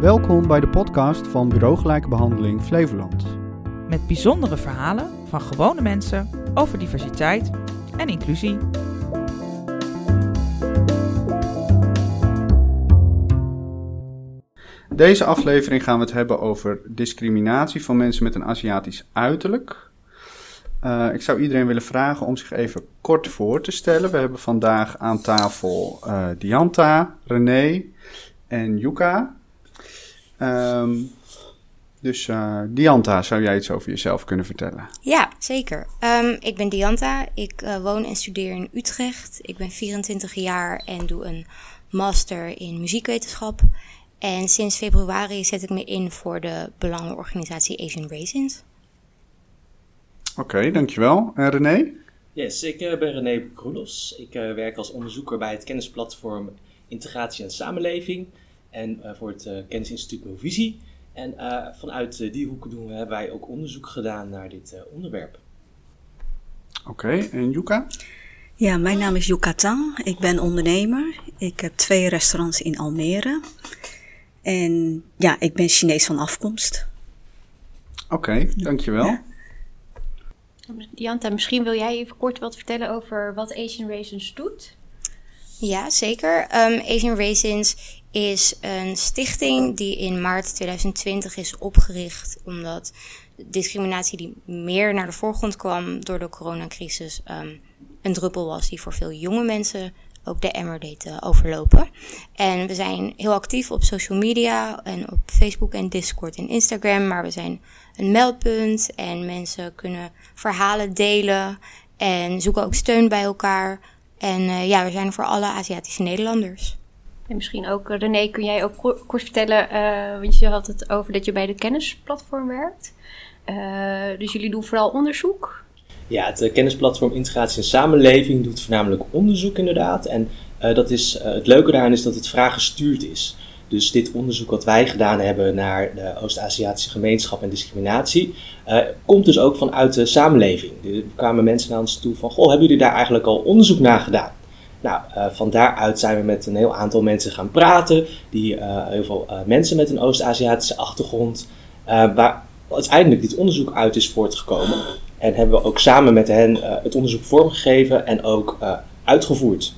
Welkom bij de podcast van Bureau Gelijke Behandeling Flevoland. Met bijzondere verhalen van gewone mensen over diversiteit en inclusie. Deze aflevering gaan we het hebben over discriminatie van mensen met een Aziatisch uiterlijk. Uh, ik zou iedereen willen vragen om zich even kort voor te stellen. We hebben vandaag aan tafel uh, Dianta, René en Yuka. Um, dus uh, Dianta, zou jij iets over jezelf kunnen vertellen? Ja, zeker. Um, ik ben Dianta. Ik uh, woon en studeer in Utrecht. Ik ben 24 jaar en doe een master in muziekwetenschap. En sinds februari zet ik me in voor de belangenorganisatie Asian Raisins. Oké, okay, dankjewel. En René? Yes, ik uh, ben René Kroelos. Ik uh, werk als onderzoeker bij het kennisplatform Integratie en Samenleving en uh, voor het Kennisinstituut Movisie. En vanuit die hoeken doen we, hebben wij ook onderzoek gedaan naar dit onderwerp. Oké, okay, en Yuka? Ja, mijn naam is Yuka Tang. Ik ben ondernemer. Ik heb twee restaurants in Almere. En ja, ik ben Chinees van afkomst. Oké, okay, dankjewel. Ja. Dianta, misschien wil jij even kort wat vertellen over wat Asian Raisins doet? Ja, zeker. Um, Asian Raisins is een stichting die in maart 2020 is opgericht omdat discriminatie die meer naar de voorgrond kwam door de coronacrisis um, een druppel was die voor veel jonge mensen ook de emmer deed uh, overlopen. En we zijn heel actief op social media en op Facebook en Discord en Instagram. Maar we zijn een meldpunt en mensen kunnen verhalen delen en zoeken ook steun bij elkaar. En uh, ja, we zijn voor alle Aziatische Nederlanders. En misschien ook, uh, René, kun jij ook kort vertellen, uh, want je had het over dat je bij de kennisplatform werkt. dus jullie doen vooral onderzoek. Ja, het kennisplatform Integratie en Samenleving doet voornamelijk onderzoek inderdaad. En dat is, het leuke daaraan is dat het vraaggestuurd is. Dus dit onderzoek wat wij gedaan hebben naar de Oost-Aziatische gemeenschap en discriminatie, komt dus ook vanuit de samenleving. Er kwamen mensen naar ons toe van, goh, hebben jullie daar eigenlijk al onderzoek naar gedaan? Nou, van daaruit zijn we met een heel aantal mensen gaan praten, die heel veel mensen met een Oost-Aziatische achtergrond, waar uiteindelijk dit onderzoek uit is voortgekomen. En hebben we ook samen met hen het onderzoek vormgegeven en ook uitgevoerd.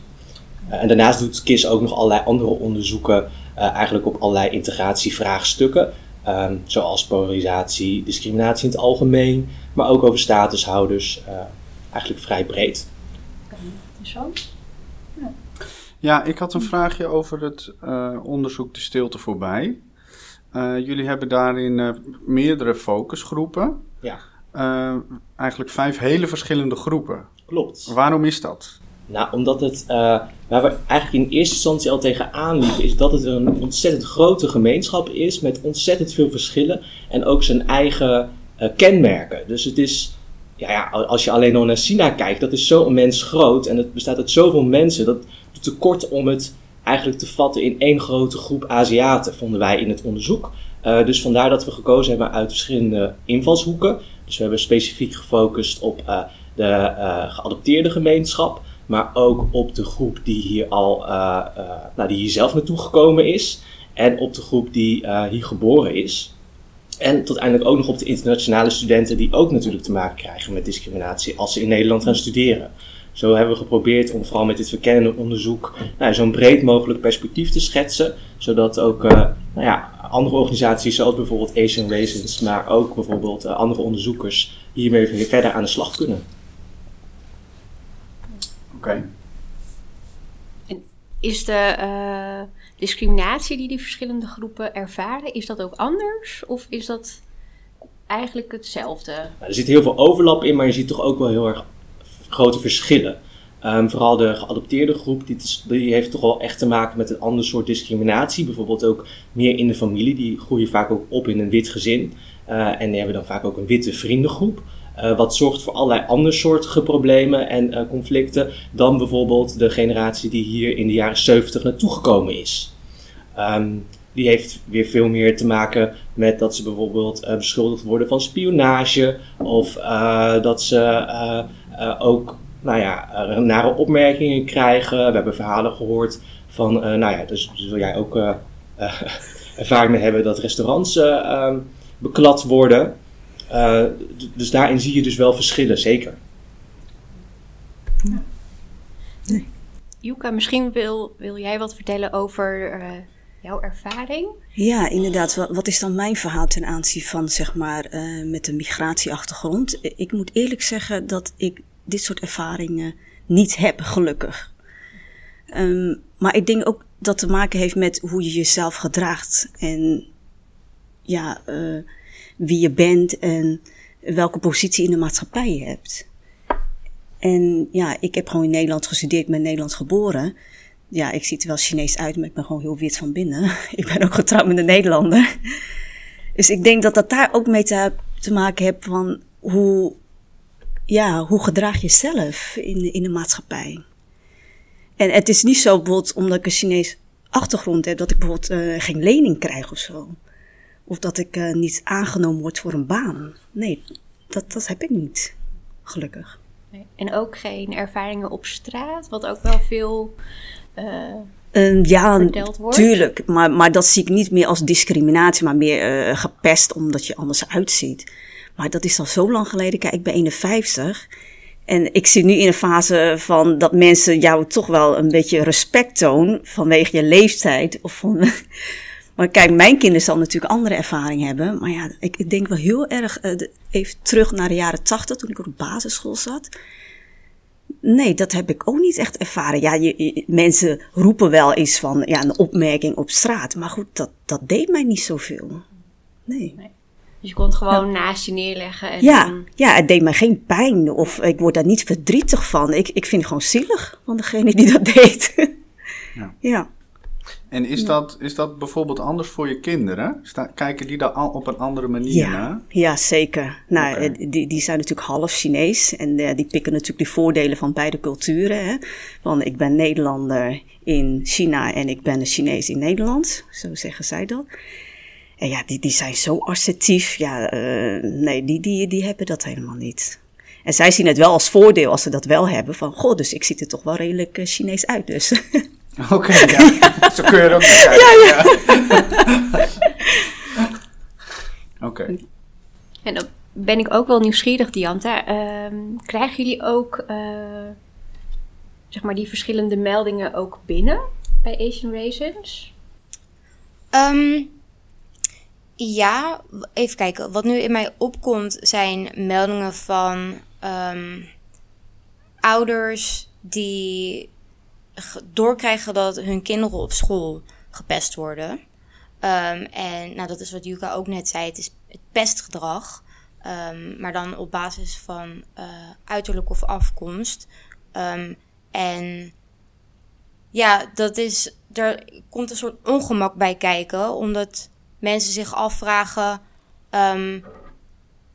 En daarnaast doet KIS ook nog allerlei andere onderzoeken, eigenlijk op allerlei integratievraagstukken. Um, zoals polarisatie, discriminatie in het algemeen, maar ook over statushouders. eigenlijk vrij breed. Interessant. Ja. Ja, ik had een vraagje over het onderzoek De Stilte Voorbij. jullie hebben daarin meerdere focusgroepen. Ja eigenlijk vijf hele verschillende groepen. Klopt. Waarom is dat? Nou, omdat het, waar we eigenlijk in eerste instantie al tegenaan liepen, is dat het een ontzettend grote gemeenschap is met ontzettend veel verschillen en ook zijn eigen kenmerken. Dus het is, ja, als je alleen nog naar China kijkt, dat is zo immens groot en het bestaat uit zoveel mensen, dat doet te kort om het eigenlijk te vatten in één grote groep Aziaten, vonden wij in het onderzoek. Uh, dus vandaar dat we gekozen hebben uit verschillende invalshoeken. Dus we hebben specifiek gefocust op uh, de uh, geadopteerde gemeenschap, maar ook op de groep die hier al, nou, die hier zelf naartoe gekomen is, en op de groep die hier geboren is. En tot eindelijk ook nog op de internationale studenten die ook natuurlijk te maken krijgen met discriminatie als ze in Nederland gaan studeren. Zo hebben we geprobeerd om vooral met dit verkennende onderzoek nou, zo'n breed mogelijk perspectief te schetsen, zodat ook uh, nou ja, andere organisaties, zoals bijvoorbeeld Asian Raisins, maar ook bijvoorbeeld uh, andere onderzoekers, hiermee weer verder aan de slag kunnen. Oké. Okay. Is de uh, discriminatie die die verschillende groepen ervaren, is dat ook anders? Of is dat eigenlijk hetzelfde? Er zit heel veel overlap in, maar je ziet toch ook wel heel erg grote verschillen. Um, vooral de geadopteerde groep, die, die, heeft toch wel echt te maken met een ander soort discriminatie. Bijvoorbeeld ook meer in de familie. Die groeien vaak ook op in een wit gezin. Uh, en die hebben dan vaak ook een witte vriendengroep. Uh, wat zorgt voor allerlei andersoortige problemen en uh, conflicten dan bijvoorbeeld de generatie die hier in de jaren 70 naartoe gekomen is. Um, die heeft weer veel meer te maken met dat ze bijvoorbeeld beschuldigd worden van spionage. Of dat ze ook nou ja, nare opmerkingen krijgen. We hebben verhalen gehoord van, nou ja, dus, dus wil jij ook ervaring mee hebben dat restaurants ehm, beklad worden. Dus daarin zie je dus wel verschillen, zeker. Yuka, misschien wil, wil jij wat vertellen over jouw ervaring? Ja, inderdaad. Wat is dan mijn verhaal ten aanzien van, zeg maar, met een migratieachtergrond? Ik moet eerlijk zeggen dat ik dit soort ervaringen niet heb, gelukkig. Um, maar ik denk ook dat te maken heeft met hoe je jezelf gedraagt. En ja, uh, wie je bent en welke positie in de maatschappij je hebt. En ja, ik heb gewoon in Nederland gestudeerd, ben Nederlands geboren. Ja, ik zie er wel Chinees uit, maar ik ben gewoon heel wit van binnen. ik ben ook getrouwd met een Nederlander. Dus ik denk dat dat daar ook mee te, te maken heeft van hoe, ja, hoe gedraag je jezelf in, in de maatschappij. En het is niet zo bijvoorbeeld omdat ik een Chinees achtergrond heb, dat ik bijvoorbeeld uh, geen lening krijg of zo. Of dat ik uh, niet aangenomen word voor een baan. Nee, dat, dat heb ik niet. Gelukkig. Nee. En ook geen ervaringen op straat, wat ook wel veel. Uh, uh, ja, tuurlijk. Maar, maar dat zie ik niet meer als discriminatie, maar meer gepest omdat je anders uitziet. Maar dat is al zo lang geleden. Kijk, ik ben 51. En ik zit nu in een fase van dat mensen jou toch wel een beetje respect tonen vanwege je leeftijd. Of van, maar kijk, mijn kinderen zal natuurlijk andere ervaring hebben. Maar ja, ik, ik denk wel heel erg uh, even terug naar de jaren tachtig toen ik op de basisschool zat. Nee, dat heb ik ook niet echt ervaren. Ja, je, mensen roepen wel eens van ja, een opmerking op straat. Maar goed, dat, dat deed mij niet zoveel. Nee. nee. Dus je kon het gewoon naast je neerleggen. En ja, ja, het deed me geen pijn of ik word daar niet verdrietig van. Ik, ik vind het gewoon zielig van degene die dat deed. ja. ja. En is, dat, is dat bijvoorbeeld anders voor je kinderen? kijken die daar al op een andere manier ja, naar? Ja, zeker. Nou, eh, die, die zijn natuurlijk half Chinees en uh, die pikken natuurlijk de voordelen van beide culturen. Hè? Want ik ben Nederlander in China en ik ben een Chinees in Nederland. Zo zeggen zij dat. En ja, die, die zijn zo assertief. Ja, uh, nee, die, die, die hebben dat helemaal niet. En zij zien het wel als voordeel als ze dat wel hebben. Van, goh, dus ik zie er toch wel redelijk Chinees uit dus. Oké, okay, ja. Zo kun je er ook kijken. Ja, ja. Oké. En dan ben ik ook wel nieuwsgierig, Dianta. Uh, krijgen jullie ook, uh, zeg maar, die verschillende meldingen ook binnen bij Asian Raisins? Um, ja, even kijken. Wat nu in mij opkomt zijn meldingen van um, ouders die doorkrijgen dat hun kinderen op school gepest worden. Um, en nou, dat is wat Yuka ook net zei. Het is het pestgedrag. Um, maar dan op basis van uh, uiterlijk of afkomst. en ja, dat is. Er komt een soort ongemak bij kijken. Omdat mensen zich afvragen: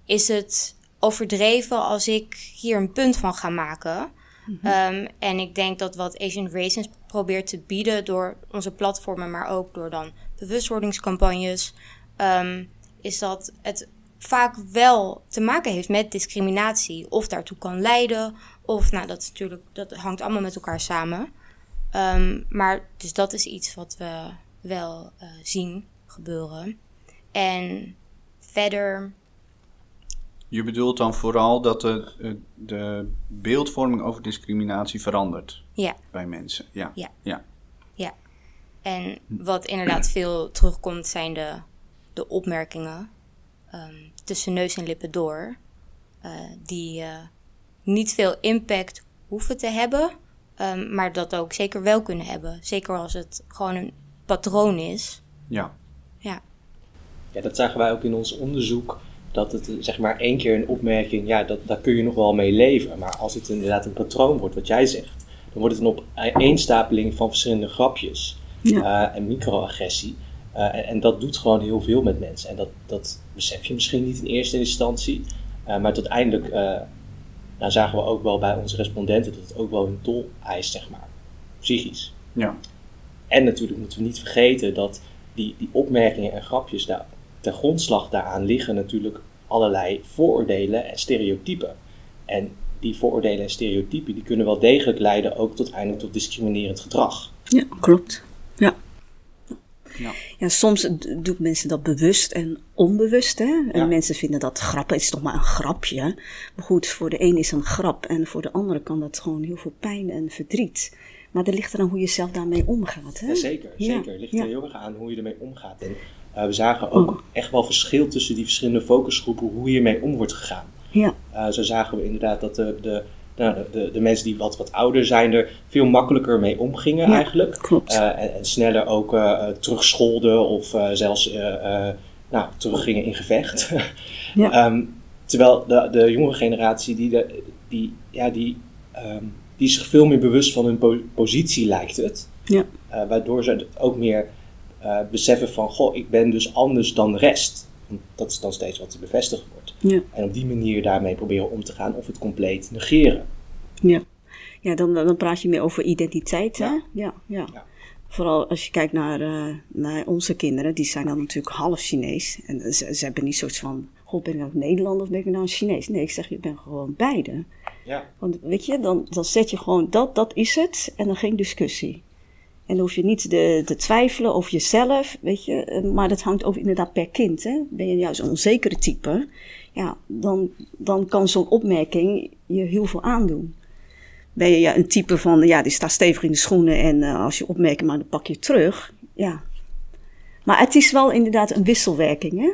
is het overdreven als ik hier een punt van ga maken? Mhm. um, en ik denk dat wat Asian Raisins probeert te bieden door onze platformen, maar ook door dan bewustwordingscampagnes, um, is dat het vaak wel te maken heeft met discriminatie. Of daartoe kan leiden, of nou, dat is natuurlijk, dat hangt allemaal met elkaar samen. Um, maar dus dat is iets wat we wel uh, zien gebeuren. En verder. Je bedoelt dan vooral dat de, de beeldvorming over discriminatie verandert ja. bij mensen. Ja. Ja. ja. ja. En wat inderdaad veel terugkomt zijn de, de opmerkingen um, tussen neus en lippen door, uh, die uh, niet veel impact hoeven te hebben, um, maar dat ook zeker wel kunnen hebben. Zeker als het gewoon een patroon is. Ja. Ja. Ja, dat zagen wij ook in ons onderzoek. Dat het zeg maar één keer een opmerking, ja, dat, daar kun je nog wel mee leven. Maar als het inderdaad een patroon wordt, wat jij zegt, dan wordt het een opeenstapeling van verschillende grapjes ja. uh, en microagressie. Uh, en, en, dat doet gewoon heel veel met mensen. En dat, dat besef je misschien niet in eerste instantie. Uh, maar uiteindelijk nou zagen we ook wel bij onze respondenten dat het ook wel een tol eist, zeg maar. Psychisch. Ja. En natuurlijk moeten we niet vergeten dat die, die opmerkingen en grapjes, daar, ten grondslag daaraan liggen natuurlijk allerlei vooroordelen en stereotypen. En die vooroordelen en stereotypen die kunnen wel degelijk leiden ook tot eindelijk tot discriminerend gedrag. Ja, klopt. Ja. Ja. Ja, soms doen mensen dat bewust en onbewust. Hè? En Ja. mensen vinden dat grappen, het is toch maar een grapje. Maar goed, voor de een is een grap en voor de andere kan dat gewoon heel veel pijn en verdriet. Maar er ligt eraan hoe je zelf daarmee omgaat. Hè? Ja, zeker, Ja, zeker. Het ligt ja. er heel erg aan hoe je ermee omgaat. En eh, we zagen ook Oh. echt wel verschil tussen die verschillende focusgroepen, hoe hiermee om wordt gegaan. Ja, Eh, zo zagen we inderdaad dat de, de, nou, de, de, mensen die wat, wat ouder zijn er veel makkelijker mee omgingen Ja, eigenlijk. klopt. Eh, en, en sneller ook terugscholden of zelfs nou, teruggingen in gevecht. Ja. Ehm, terwijl de, de jongere generatie, die, de, die, ja, die, ehm, die zich veel meer bewust van hun po- positie, lijkt het. ja, waardoor ze ook meer eh, beseffen van, goh, ik ben dus anders dan de rest. Want dat is dan steeds wat er bevestigd wordt. ja, En op die manier daarmee proberen om te gaan of het compleet negeren. ja. Ja, dan, dan praat je meer over identiteit, hè? Ja. Ja, ja. Ja. Vooral als je kijkt naar, eh, naar onze kinderen, die zijn dan natuurlijk half Chinees. En ze, ze hebben niet zoiets van, goh, ben ik nou Nederlander of ben ik nou een Chinees? Nee, ik zeg, je bent gewoon beide. Ja, Want weet je, dan, dan zet je gewoon dat, dat is het en dan geen discussie. En dan hoef je niet te, twijfelen over jezelf, weet je. eh, Maar dat hangt ook inderdaad per kind, hè. Ben je juist een onzekere type, ja, dan, dan kan zo'n opmerking je heel veel aandoen. Ben je ja, een type van, ja, die staat stevig in de schoenen en eh, als je opmerkt, maar dan pak je terug. Ja. Maar het is wel inderdaad een wisselwerking, hè.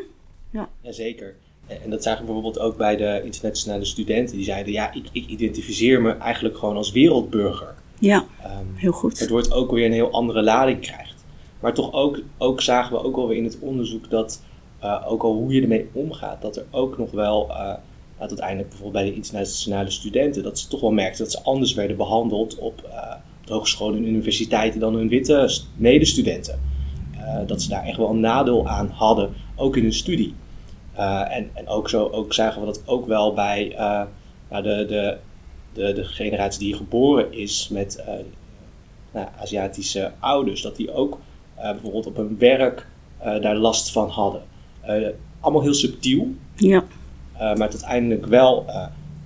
Jazeker. En en dat zagen we bijvoorbeeld ook bij de internationale studenten. Die zeiden, ja, ik, ik identificeer me eigenlijk gewoon als wereldburger. Ja, Ehm, heel goed. waardoor het ook weer een heel andere lading krijgt. Maar toch ook, ook zagen we ook wel weer in het onderzoek dat, eh, ook al hoe je ermee omgaat, dat er ook nog wel, eh, uiteindelijk bijvoorbeeld bij de internationale studenten, dat ze toch wel merkten dat ze anders werden behandeld op, op de hogescholen en universiteiten dan hun witte st- medestudenten. Dat ze daar echt wel een nadeel aan hadden, ook in hun studie. En, en ook zo ook zagen we dat ook wel bij nou, de, de, de, de generatie die geboren is met eh, nou, Aziatische ouders, dat die ook eh, bijvoorbeeld op hun werk eh, daar last van hadden. Allemaal heel subtiel, Ja, maar uiteindelijk wel,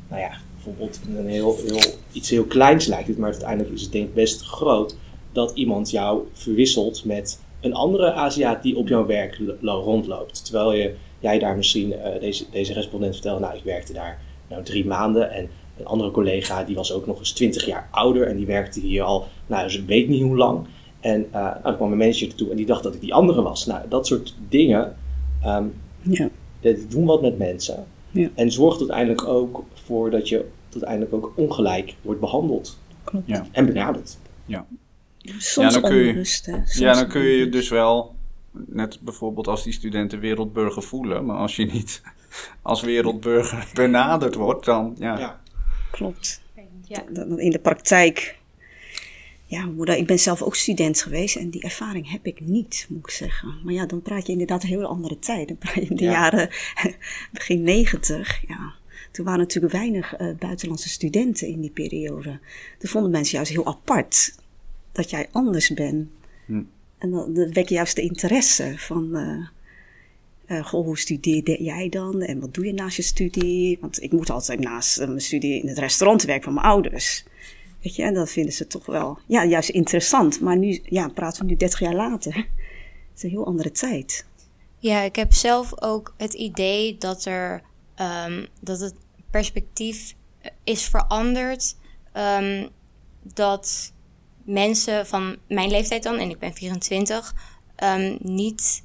nou ja, bijvoorbeeld een heel, heel, iets heel kleins lijkt het, maar uiteindelijk is het denk ik best groot dat iemand jou verwisselt met een andere Aziat die op jouw werk lo- rondloopt. Terwijl je, jij daar misschien, deze, deze respondent vertelde, nou ik werkte daar nou drie maanden en een andere collega die was ook nog eens twintig jaar ouder en die werkte hier al, nou ze weet niet hoe lang. En eh nou, er kwam een manager ertoe en die dacht dat ik die andere was. Nou, dat soort dingen, ehm, ja, die doen wat met mensen. Ja. En zorgt uiteindelijk ook voor dat je uiteindelijk ook ongelijk wordt behandeld klopt. Ja. en benaderd. Soms Ja, dan kun je-. Soms Ja, dan kun je dus wel, net bijvoorbeeld als die studenten wereldburger voelen, maar als je niet als wereldburger benaderd wordt, dan ja. Ja. Klopt. Ja. In de praktijk. Ja, moeder, ik ben zelf ook student geweest en die ervaring heb ik niet, moet ik zeggen. Maar ja, dan praat je inderdaad een hele andere tijd. Dan praat je in de Ja. jaren begin negentig. Ja. Toen waren natuurlijk weinig eh, buitenlandse studenten in die periode. Toen vonden mensen juist heel apart dat jij anders bent. Hm. En dan, dan wek je juist de interesse van. eh, eh, goh, hoe studeerde jij dan? En wat doe je naast je studie? Want ik moet altijd naast eh, mijn studie in het restaurant werken van mijn ouders. Weet je, en dat vinden ze toch wel, ja, juist interessant. Maar nu, ja, praten we nu 30 jaar later. Het is een heel andere tijd. Ja, ik heb zelf ook het idee dat er ehm, dat het perspectief eh, is veranderd. ehm, dat mensen van mijn leeftijd dan, en ik ben 24, ehm, niet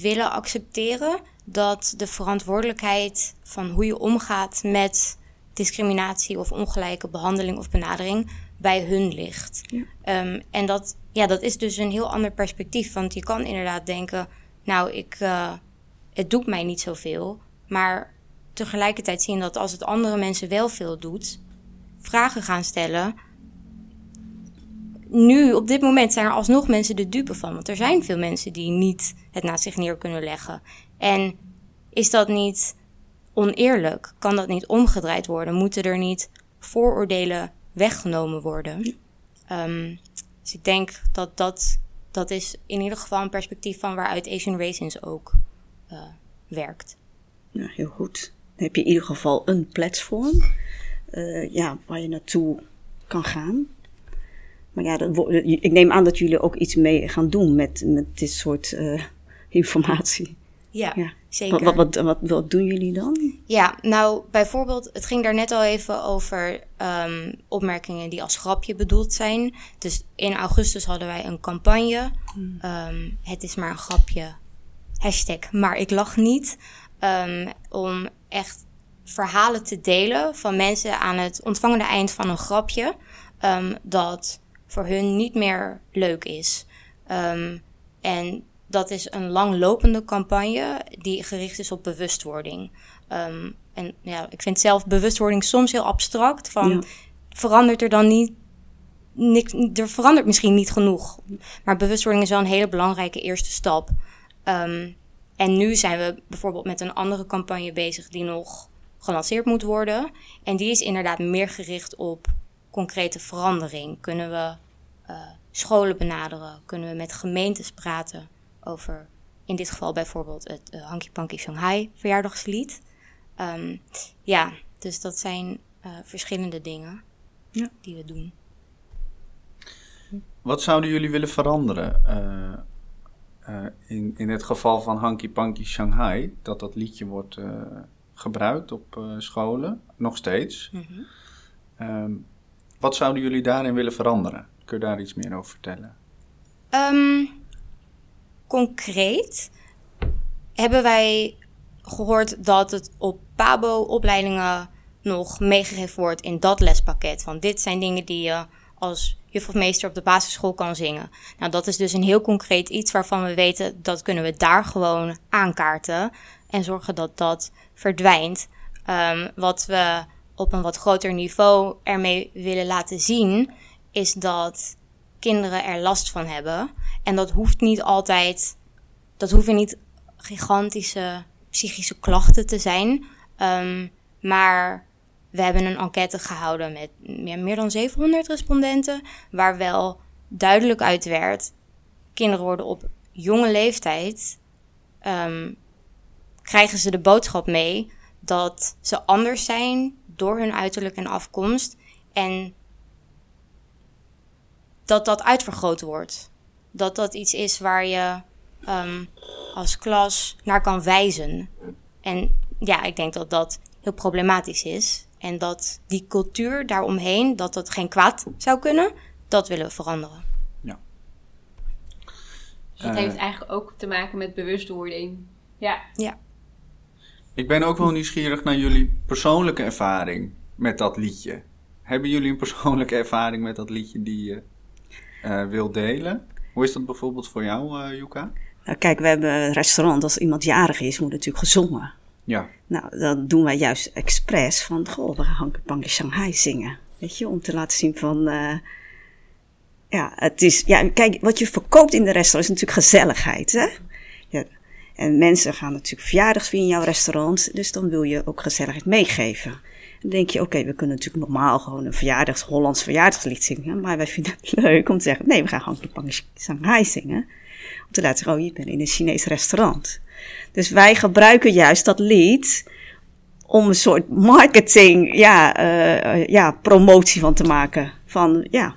willen accepteren dat de verantwoordelijkheid van hoe je omgaat met discriminatie of ongelijke behandeling of benadering bij hun ligt. Ja. Ehm, en dat, ja, dat is dus een heel ander perspectief. Want je kan inderdaad denken, nou, ik, eh, het doet mij niet zoveel. Maar tegelijkertijd zien dat als het andere mensen wel veel doet, vragen gaan stellen. Nu, op dit moment, zijn er alsnog mensen de dupe van. Want er zijn veel mensen die niet het naast zich neer kunnen leggen. En is dat niet oneerlijk? Kan dat niet omgedraaid worden? Moeten er niet vooroordelen weggenomen worden? Ehm, dus ik denk dat, dat dat is in ieder geval een perspectief van waaruit Asian Raisins ook eh, werkt. Ja, heel goed. Dan heb je in ieder geval een platform eh, ja, waar je naartoe kan gaan. Maar ja, ik neem aan dat jullie ook iets mee gaan doen met, met dit soort eh, informatie. Ja, Ja. zeker. Wat, wat, wat, wat, doen jullie dan? Ja, nou bijvoorbeeld, het ging daar net al even over ehm, opmerkingen die als grapje bedoeld zijn. Dus in augustus hadden wij een campagne. ehm, het is maar een grapje. Hashtag, maar ik lach niet. Ehm, om echt verhalen te delen van mensen aan het ontvangende eind van een grapje. dat voor hun niet meer leuk is. En dat is een langlopende campagne die gericht is op bewustwording. Ehm, en ja, ik vind zelf bewustwording soms heel abstract. Van Ja. verandert er dan niet. Niks, er verandert misschien niet genoeg. Maar bewustwording is wel een hele belangrijke eerste stap. Ehm, en nu zijn we bijvoorbeeld met een andere campagne bezig die nog gelanceerd moet worden. En die is inderdaad meer gericht op concrete verandering. Kunnen we eh, scholen benaderen? Kunnen we met gemeentes praten over, in dit geval bijvoorbeeld het eh, Hanky Panky Shanghai verjaardagslied? Ehm, ja, dus dat zijn eh, verschillende dingen Ja. die we doen. Wat zouden jullie willen veranderen eh, eh, in, in het geval van Hanky Panky Shanghai? Dat dat liedje wordt eh, gebruikt op eh, scholen, nog steeds. Mhm. Ehm, wat zouden jullie daarin willen veranderen? Kun je daar iets meer over vertellen? Ehm, concreet hebben wij gehoord dat het op PABO-opleidingen nog meegegeven wordt in dat lespakket. Van dit zijn dingen die je als juf of meester op de basisschool kan zingen. Nou, dat is dus een heel concreet iets waarvan we weten dat kunnen we daar gewoon aankaarten en zorgen dat dat verdwijnt. Ehm, wat we op een wat groter niveau ermee willen laten zien, is dat kinderen er last van hebben. En dat hoeft niet altijd, dat hoeven niet gigantische psychische klachten te zijn. Ehm, maar we hebben een enquête gehouden met meer dan 700 respondenten, waar wel duidelijk uit werd: kinderen worden op jonge leeftijd, ehm, krijgen ze de boodschap mee dat ze anders zijn door hun uiterlijk en afkomst. En dat dat uitvergroot wordt. Dat dat iets is waar je ehm, als klas naar kan wijzen. En ja, ik denk dat dat heel problematisch is. En dat die cultuur daaromheen, dat dat geen kwaad zou kunnen, dat willen we veranderen. Dus dat Eh. heeft eigenlijk ook te maken met bewustwording. Ja. Ja. Ik ben ook wel nieuwsgierig naar jullie persoonlijke ervaring met dat liedje. Hebben jullie een persoonlijke ervaring met dat liedje die je eh wil delen? Hoe is dat bijvoorbeeld voor jou, Yuka? Nou, kijk, we hebben een restaurant. Als iemand jarig is, moet natuurlijk gezongen. Ja, Nou, dat doen wij juist expres van, goh, we gaan Shanghai zingen. Weet je, om te laten zien van, eh, ja, het is, ja, kijk, wat je verkoopt in de restaurant is natuurlijk gezelligheid, hè. Ja, en mensen gaan natuurlijk verjaardagsvieren in jouw restaurant, dus dan wil je ook gezelligheid meegeven. Dan denk je, oké, we kunnen natuurlijk normaal gewoon een verjaardags, Hollands verjaardagslied zingen, maar wij vinden het leuk om te zeggen, nee, we gaan Hanky Panky Shanghai zingen. Om te laten zien, oh, je bent in een Chinees restaurant. Dus wij gebruiken juist dat lied om een soort marketing, ja, eh, ja, promotie van te maken. Van, ja,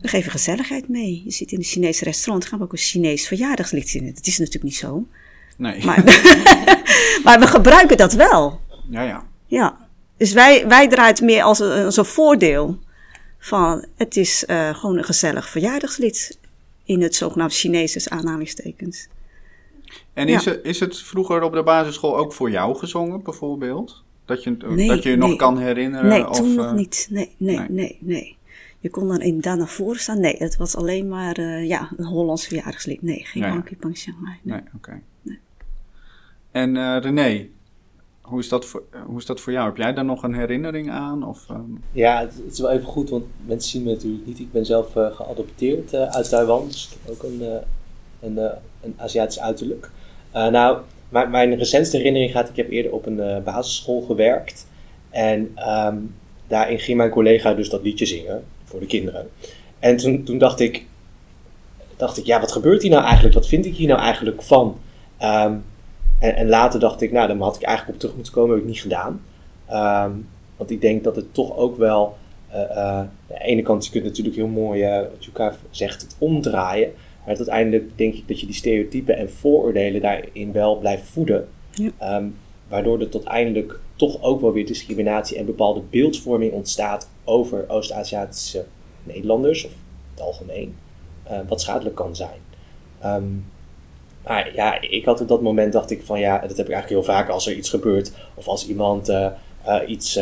we geven gezelligheid mee. Je zit in een Chinees restaurant, gaan we ook een Chinees verjaardagslied zingen. Dat is natuurlijk niet zo. nee. Maar, maar we gebruiken dat wel. ja, ja. Ja. Dus wij, wij draaien het meer als een, als een voordeel. Van, het is eh, gewoon een gezellig verjaardagslied. In het zogenaamde Chinese aanhalingstekens. En Ja. is, het, is het vroeger op de basisschool ook voor jou gezongen, bijvoorbeeld? Dat je, Nee, dat je je nog nee. kan herinneren? Nee, of, toen eh, nog niet. Nee, nee, nee. nee, nee. Je kon dan inderdaad naar voren staan. Nee, het was alleen maar eh, ja, een Hollands verjaardagslied. Nee, geen Ja, ja. Nee. Nee, oké. En eh, René, hoe is, dat voor, hoe is dat voor jou? Heb jij daar nog een herinnering aan? Of, ehm, Ja, het, is wel even goed, want mensen zien me natuurlijk niet. Ik ben zelf eh, geadopteerd eh, uit Taiwan, dus ook een, eh, een, een Aziatisch uiterlijk. Nou, mijn, mijn recentste herinnering gaat, ik heb eerder op een basisschool gewerkt. En ehm, daarin ging mijn collega dus dat liedje zingen voor de kinderen. En toen, toen dacht ik, dacht ik, ja, wat gebeurt hier nou eigenlijk? Wat vind ik hier nou eigenlijk van? Ehm, en, en later dacht ik, nou, dan had ik eigenlijk op terug moeten komen, heb ik niet gedaan. Ehm, want ik denk dat het toch ook wel aan de ene kant, je kunt natuurlijk heel mooi, wat Juka zegt, het omdraaien. Maar uiteindelijk denk ik dat je die stereotypen en vooroordelen daarin wel blijft voeden. Ja. Ehm, waardoor er tot eindelijk toch ook wel weer discriminatie en bepaalde beeldvorming ontstaat over Oost-Aziatische Nederlanders, of het algemeen, uh, wat schadelijk kan zijn. Ehm, maar ja, ik had op dat moment dacht ik van ja, dat heb ik eigenlijk heel vaak als er iets gebeurt, of als iemand uh, uh, iets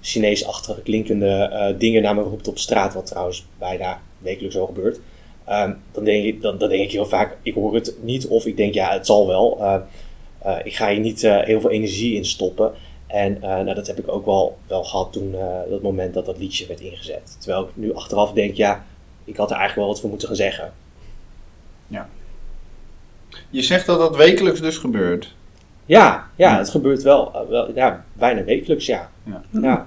Chinees-achtige klinkende dingen naar me roept op straat, wat trouwens bijna wekelijks zo gebeurt. Um, dan, denk ik, dan, dan denk ik heel vaak, ik hoor het niet, of ik denk ja, het zal wel. Uh, ik ga hier niet uh, heel veel energie in stoppen. En uh, nou, dat heb ik ook wel, wel gehad toen, dat moment dat dat liedje werd ingezet. Terwijl ik nu achteraf denk, ja, ik had er eigenlijk wel wat voor moeten gaan zeggen. Ja. Je zegt dat dat wekelijks dus gebeurt? Ja, ja het gebeurt wel, wel ja, bijna wekelijks, ja. ja. ja.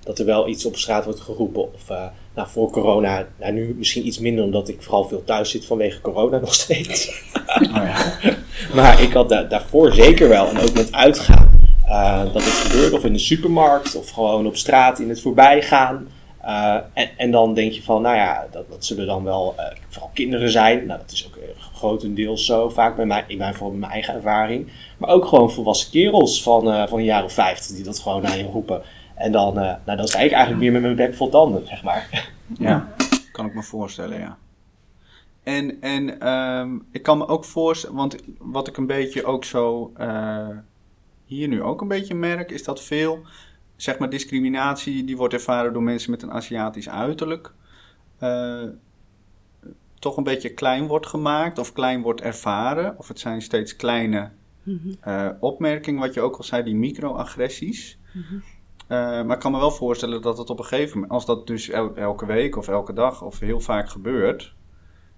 Dat er wel iets op straat wordt geroepen. Of nou, voor corona, nou, nu misschien iets minder omdat ik vooral veel thuis zit vanwege corona nog steeds. Oh, ja. maar ik had daarvoor zeker wel, en ook met uitgaan, uh, dat het gebeurt of in de supermarkt of gewoon op straat in het voorbijgaan. Uh, en, en, dan denk je van, nou ja, dat, dat zullen dan wel uh, vooral kinderen zijn. Nou, dat is ook grotendeels zo, vaak bij mij, in mijn, voor mijn eigen ervaring. Maar ook gewoon volwassen kerels van, van een jaar of vijftig die dat gewoon naar je roepen. En dan, uh, nou, dan sta ik eigenlijk meer met mijn bek vol tanden, zeg maar. Ja, kan ik me voorstellen, ja. En, en um, ik kan me ook voorstellen, want wat ik een beetje ook zo uh, hier nu ook een beetje merk, is dat veel, zeg maar, discriminatie die wordt ervaren door mensen met een Aziatisch uiterlijk, uh, toch een beetje klein wordt gemaakt of klein wordt ervaren. Of het zijn steeds kleine uh, opmerkingen, wat je ook al zei, die microagressies. Mm -hmm. Uh, maar ik kan me wel voorstellen dat het op een gegeven moment, als dat dus elke week of elke dag of heel vaak gebeurt,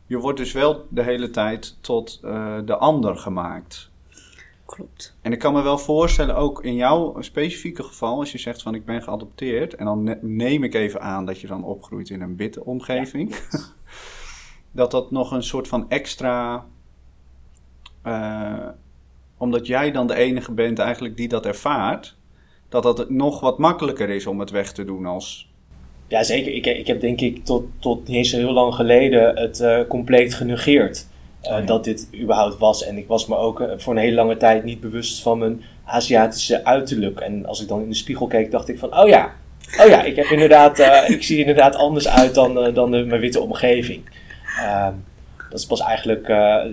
je wordt dus wel de hele tijd tot uh, de ander gemaakt. Klopt. En ik kan me wel voorstellen, ook in jouw specifieke geval, als je zegt van ik ben geadopteerd, en dan neem ik even aan dat je dan opgroeit in een witte omgeving, ja. Dat dat nog een soort van extra. Uh, omdat jij dan de enige bent eigenlijk die dat ervaart dat dat nog wat makkelijker is om het weg te doen als. Ja, zeker. Ik, ik heb denk ik tot, tot niet eens heel lang geleden het uh, compleet genegeerd. Uh, oh, ja. Dat dit überhaupt was. En ik was me ook voor een hele lange tijd niet bewust van mijn Aziatische uiterlijk. En als ik dan in de spiegel keek, dacht ik van, oh ja, oh ja, ik heb inderdaad, ik zie inderdaad anders uit dan, dan de, mijn witte omgeving. Ehm, dat is pas eigenlijk,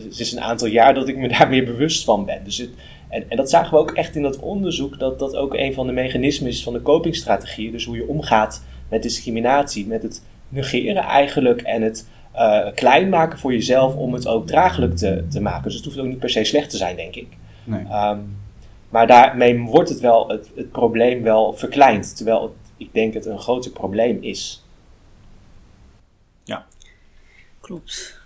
het is een aantal jaar dat ik me daar meer bewust van ben. Dus het, en, en, dat zagen we ook echt in dat onderzoek, dat dat ook een van de mechanismen is van de copingstrategie. Dus hoe je omgaat met discriminatie, met het negeren eigenlijk en het uh, klein maken voor jezelf om het ook draaglijk te, te maken. Dus het hoeft ook niet per se slecht te zijn, denk ik. Nee. Um, maar daarmee wordt het wel, het, het probleem wel verkleind, terwijl het, ik denk het een groter probleem is. Ja. Klopt.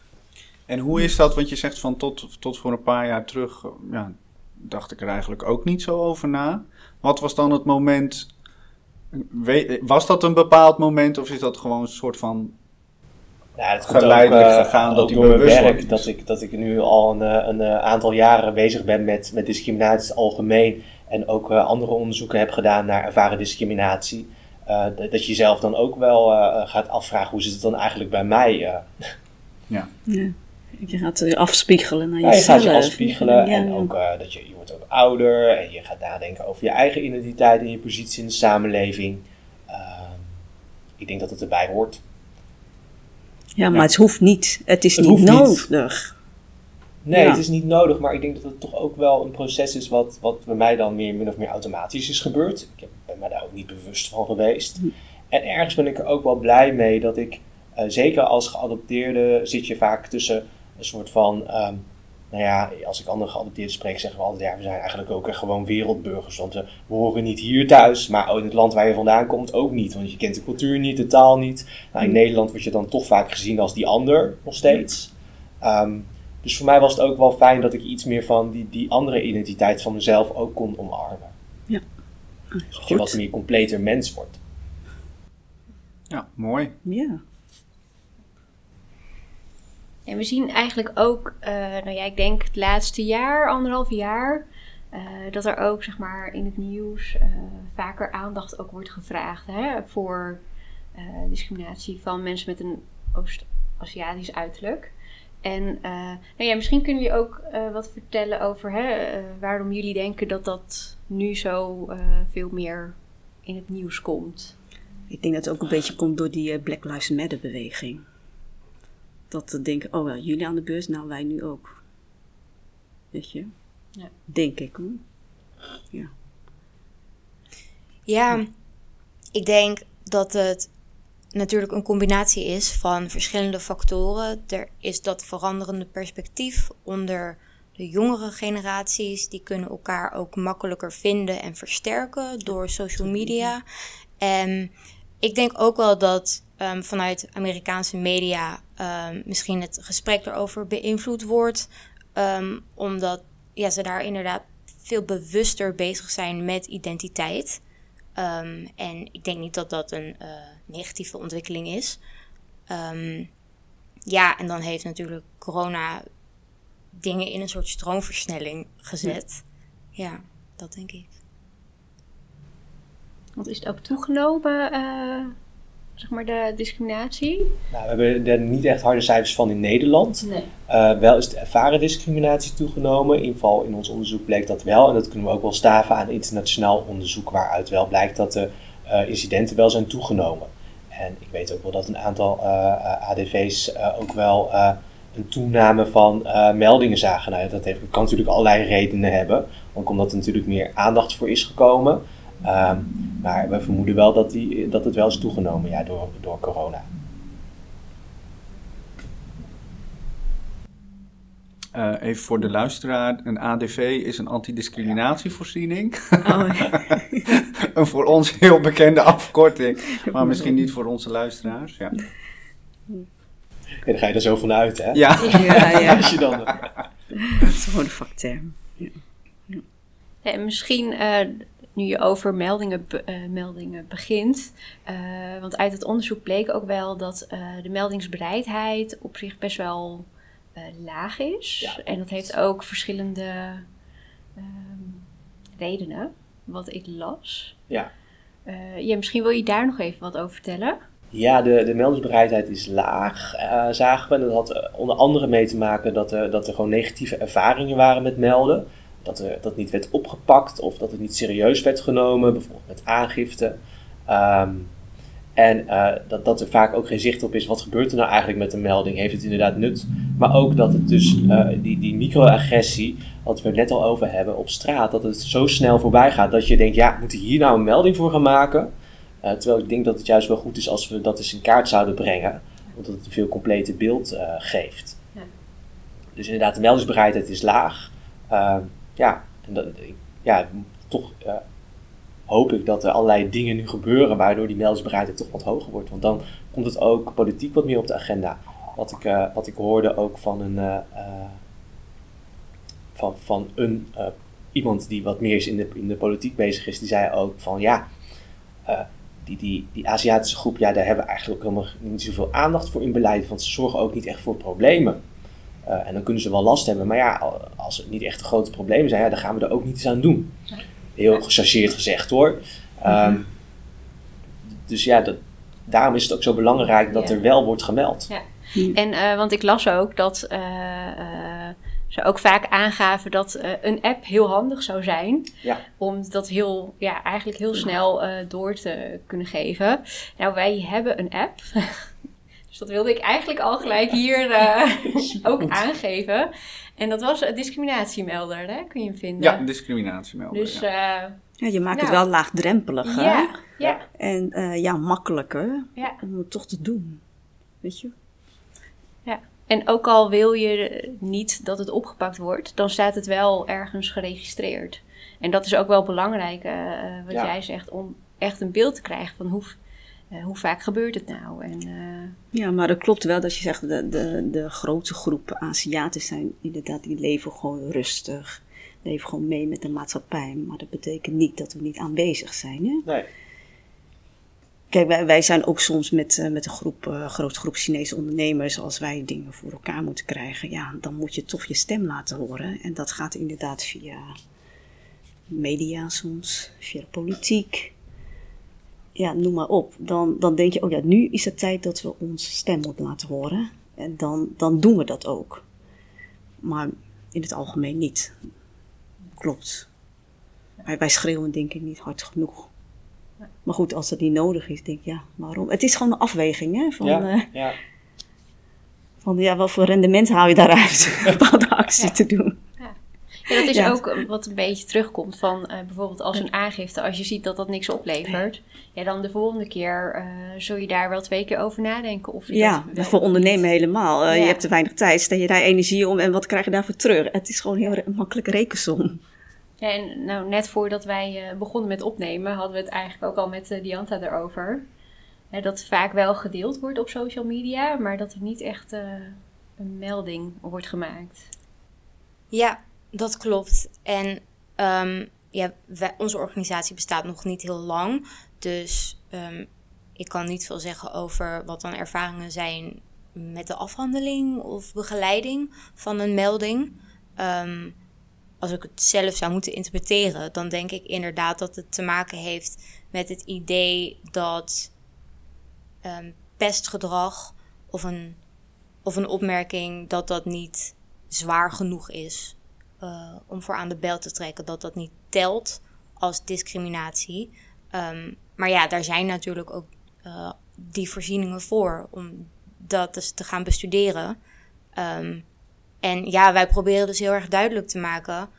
En hoe is dat, want je zegt van tot, tot voor een paar jaar terug, ja, dacht ik er eigenlijk ook niet zo over na. Wat was dan het moment? Was dat een bepaald moment of is dat gewoon een soort van ja, het geleidelijk ook, uh, gegaan dat door mijn werk dat ik, dat ik nu al een, eh, een, aantal jaren bezig ben met, met discriminatie algemeen en ook uh, andere onderzoeken heb gedaan naar ervaren discriminatie. Uh, dat, dat je jezelf dan ook wel gaat afvragen hoe zit het dan eigenlijk bij mij? Ja. ja. Je gaat afspiegelen naar jezelf. Ja, je gaat je afspiegelen ja. en ook uh, dat je, je wordt ook ouder en je gaat nadenken over je eigen identiteit en je positie in de samenleving. Uh, ik denk dat het erbij hoort. Ja, maar ja. het hoeft niet. Het is het niet nodig. Niet. Nee, ja. het is niet nodig, maar ik denk dat het toch ook wel een proces is wat, wat bij mij dan meer, min of meer automatisch is gebeurd. Ik ben me daar ook niet bewust van geweest. Hm. En ergens ben ik er ook wel blij mee dat ik, zeker als geadopteerde, zit je vaak tussen een soort van, um, nou ja, als ik andere geadopteerden spreek, zeggen we altijd, ja, we zijn eigenlijk ook gewoon wereldburgers. Want we, we horen niet hier thuis, maar ook in het land waar je vandaan komt ook niet. Want je kent de cultuur niet, de taal niet. Nou, in Nederland word je dan toch vaak gezien als die ander, nog steeds. Um, dus voor mij was het ook wel fijn dat ik iets meer van die, die andere identiteit van mezelf ook kon omarmen. Ja. Dat je wat meer completer mens wordt. Ja, mooi. Ja. En we zien eigenlijk ook, uh, nou ja, ik denk het laatste jaar, anderhalf jaar, uh, dat er ook zeg maar in het nieuws uh, vaker aandacht ook wordt gevraagd hè, voor discriminatie van mensen met een Oost-Aziatisch uiterlijk. En nou ja, misschien kunnen jullie ook wat vertellen over hè, waarom jullie denken dat dat nu zo veel meer in het nieuws komt. Ik denk dat het ook een beetje komt door die Black Lives Matter beweging. Dat te denken, oh wel, jullie aan de beurs, nou wij nu ook. Weet je? Ja. Denk ik hoor. Ja. Ja, ik denk dat het natuurlijk een combinatie is van verschillende factoren. Er is dat veranderende perspectief onder de jongere generaties. Die kunnen elkaar ook makkelijker vinden en versterken door social media. En ik denk ook wel dat um, vanuit Amerikaanse media um, misschien het gesprek erover beïnvloed wordt. Um, omdat ja, ze daar inderdaad veel bewuster bezig zijn met identiteit. en ik denk niet dat dat een uh, negatieve ontwikkeling is. ja, en dan heeft natuurlijk corona dingen in een soort stroomversnelling gezet. Ja, dat denk ik. Want is het ook toegenomen, uh, zeg maar, de discriminatie? Nou, we hebben er niet echt harde cijfers van in Nederland. Nee. Uh, wel is de ervaren discriminatie toegenomen. In ieder geval in ons onderzoek bleek dat wel. En dat kunnen we ook wel staven aan internationaal onderzoek, waaruit wel blijkt dat de uh, incidenten wel zijn toegenomen. En ik weet ook wel dat een aantal ADV's ook wel een toename van meldingen zagen. Nou, dat heeft, kan natuurlijk allerlei redenen hebben. Ook omdat er natuurlijk meer aandacht voor is gekomen. Um, maar we vermoeden wel dat, die, dat het wel is toegenomen ja, door, door corona. Uh, even voor de luisteraar, een ADV is een antidiscriminatievoorziening. Oh, ja. een voor ons heel bekende afkorting, maar misschien niet voor onze luisteraars. Ja. Ja, dan ga je er zo vanuit, hè? Ja. ja, ja. Als je dan... Dat is gewoon een vakterm. Ja. Ja, misschien uh, nu je over meldingen, uh, meldingen begint. Uh, want uit het onderzoek bleek ook wel dat uh, de meldingsbereidheid op zich best wel laag is. Ja. En dat heeft ook verschillende um, redenen, wat ik las. Ja. ja. Misschien wil je daar nog even wat over vertellen. Ja, de, de meldingsbereidheid is laag, zagen we. En dat had onder andere mee te maken dat er, dat er gewoon negatieve ervaringen waren met melden dat er, dat niet werd opgepakt of dat het niet serieus werd genomen, bijvoorbeeld met aangifte. Um, en uh, dat, dat er vaak ook geen zicht op is, wat gebeurt er nou eigenlijk met een melding? Heeft het inderdaad nut? Maar ook dat het dus, uh, die, die microagressie, wat we het net al over hebben, op straat, dat het zo snel voorbij gaat dat je denkt, ja, moet ik hier nou een melding voor gaan maken? Uh, terwijl ik denk dat het juist wel goed is als we dat eens in kaart zouden brengen, omdat het een veel completer beeld geeft. Ja. Dus inderdaad, de meldingsbereidheid is laag. Ja, en dat, ja toch hoop ik dat er allerlei dingen nu gebeuren waardoor die meldingsbereidheid toch wat hoger wordt. Want dan komt het ook politiek wat meer op de agenda. Wat ik, uh, wat ik hoorde ook van een, uh, van, van een iemand die wat meer is in de, in de politiek bezig is, die zei ook van ja, die, die, die Aziatische groep, ja, daar hebben we eigenlijk helemaal niet zoveel aandacht voor in beleid, want ze zorgen ook niet echt voor problemen. Uh, en dan kunnen ze wel last hebben. Maar ja, als het niet echt grote problemen zijn, ja, dan gaan we er ook niet iets aan doen. Heel gechargeerd gezegd hoor. Um, dus ja, dat, daarom is het ook zo belangrijk dat er wel wordt gemeld. Ja. En uh, want ik las ook dat uh, ze ook vaak aangaven dat een app heel handig zou zijn. Ja. Om dat heel, ja, eigenlijk heel snel door te kunnen geven. Nou, wij hebben een app. Dus dat wilde ik eigenlijk al gelijk hier uh, ook aangeven. En dat was een discriminatiemelder, hè? kun je hem vinden? Ja, een discriminatiemelder. Dus, ja. Uh, ja, je maakt het wel laagdrempeliger. Ja, ja. En uh, ja, makkelijker ja. om het toch te doen. Weet je? Ja. En ook al wil je niet dat het opgepakt wordt, dan staat het wel ergens geregistreerd. En dat is ook wel belangrijk, wat jij zegt, om echt een beeld te krijgen van hoe uh, hoe vaak gebeurt het nou? En, uh... Ja, maar dat klopt wel dat je zegt, de, de, de grote groep Aziaten zijn inderdaad, die leven gewoon rustig. Leven gewoon mee met de maatschappij. Maar dat betekent niet dat we niet aanwezig zijn. Hè? Nee. Kijk, wij, wij zijn ook soms met, uh, met een groep, uh, grote groep Chinese ondernemers, als wij dingen voor elkaar moeten krijgen, ja, dan moet je toch je stem laten horen. En dat gaat inderdaad via media soms, via de politiek. Ja, noem maar op. Dan, dan denk je, oh ja, nu is het tijd dat we onze stem moeten laten horen. En dan, dan doen we dat ook. Maar in het algemeen niet. Klopt. Wij, wij schreeuwen denk ik niet hard genoeg. Maar goed, als het niet nodig is, denk ik, ja, waarom? Het is gewoon een afweging, hè? Van, ja, uh, ja. van ja, wat voor rendement haal je daaruit? een bepaalde actie te doen. Ja, dat is ook wat een beetje terugkomt van uh, bijvoorbeeld als een aangifte, als je ziet dat dat niks oplevert, ja, dan de volgende keer uh, zul je daar wel twee keer over nadenken. Of je ja, dat voor ondernemen helemaal. Uh, ja. Je hebt te weinig tijd, stel je daar energie om en wat krijg je daarvoor terug? Het is gewoon heel re makkelijk rekensom. Ja, en nou, net voordat wij begonnen met opnemen, hadden we het eigenlijk ook al met Dianta erover. dat het vaak wel gedeeld wordt op social media, maar dat er niet echt een melding wordt gemaakt. Ja, dat klopt. En um, ja, onze organisatie bestaat nog niet heel lang. Dus um, ik kan niet veel zeggen over wat dan ervaringen zijn met de afhandeling of begeleiding van een melding. Um, als ik het zelf zou moeten interpreteren, dan denk ik inderdaad dat het te maken heeft met het idee dat pestgedrag of een, of een opmerking dat dat niet zwaar genoeg is uh, om voor aan de bel te trekken. Dat dat niet telt als discriminatie. Um, maar ja, daar zijn natuurlijk ook uh, die voorzieningen voor om dat dus te gaan bestuderen. Um, en ja, wij proberen dus heel erg duidelijk te maken.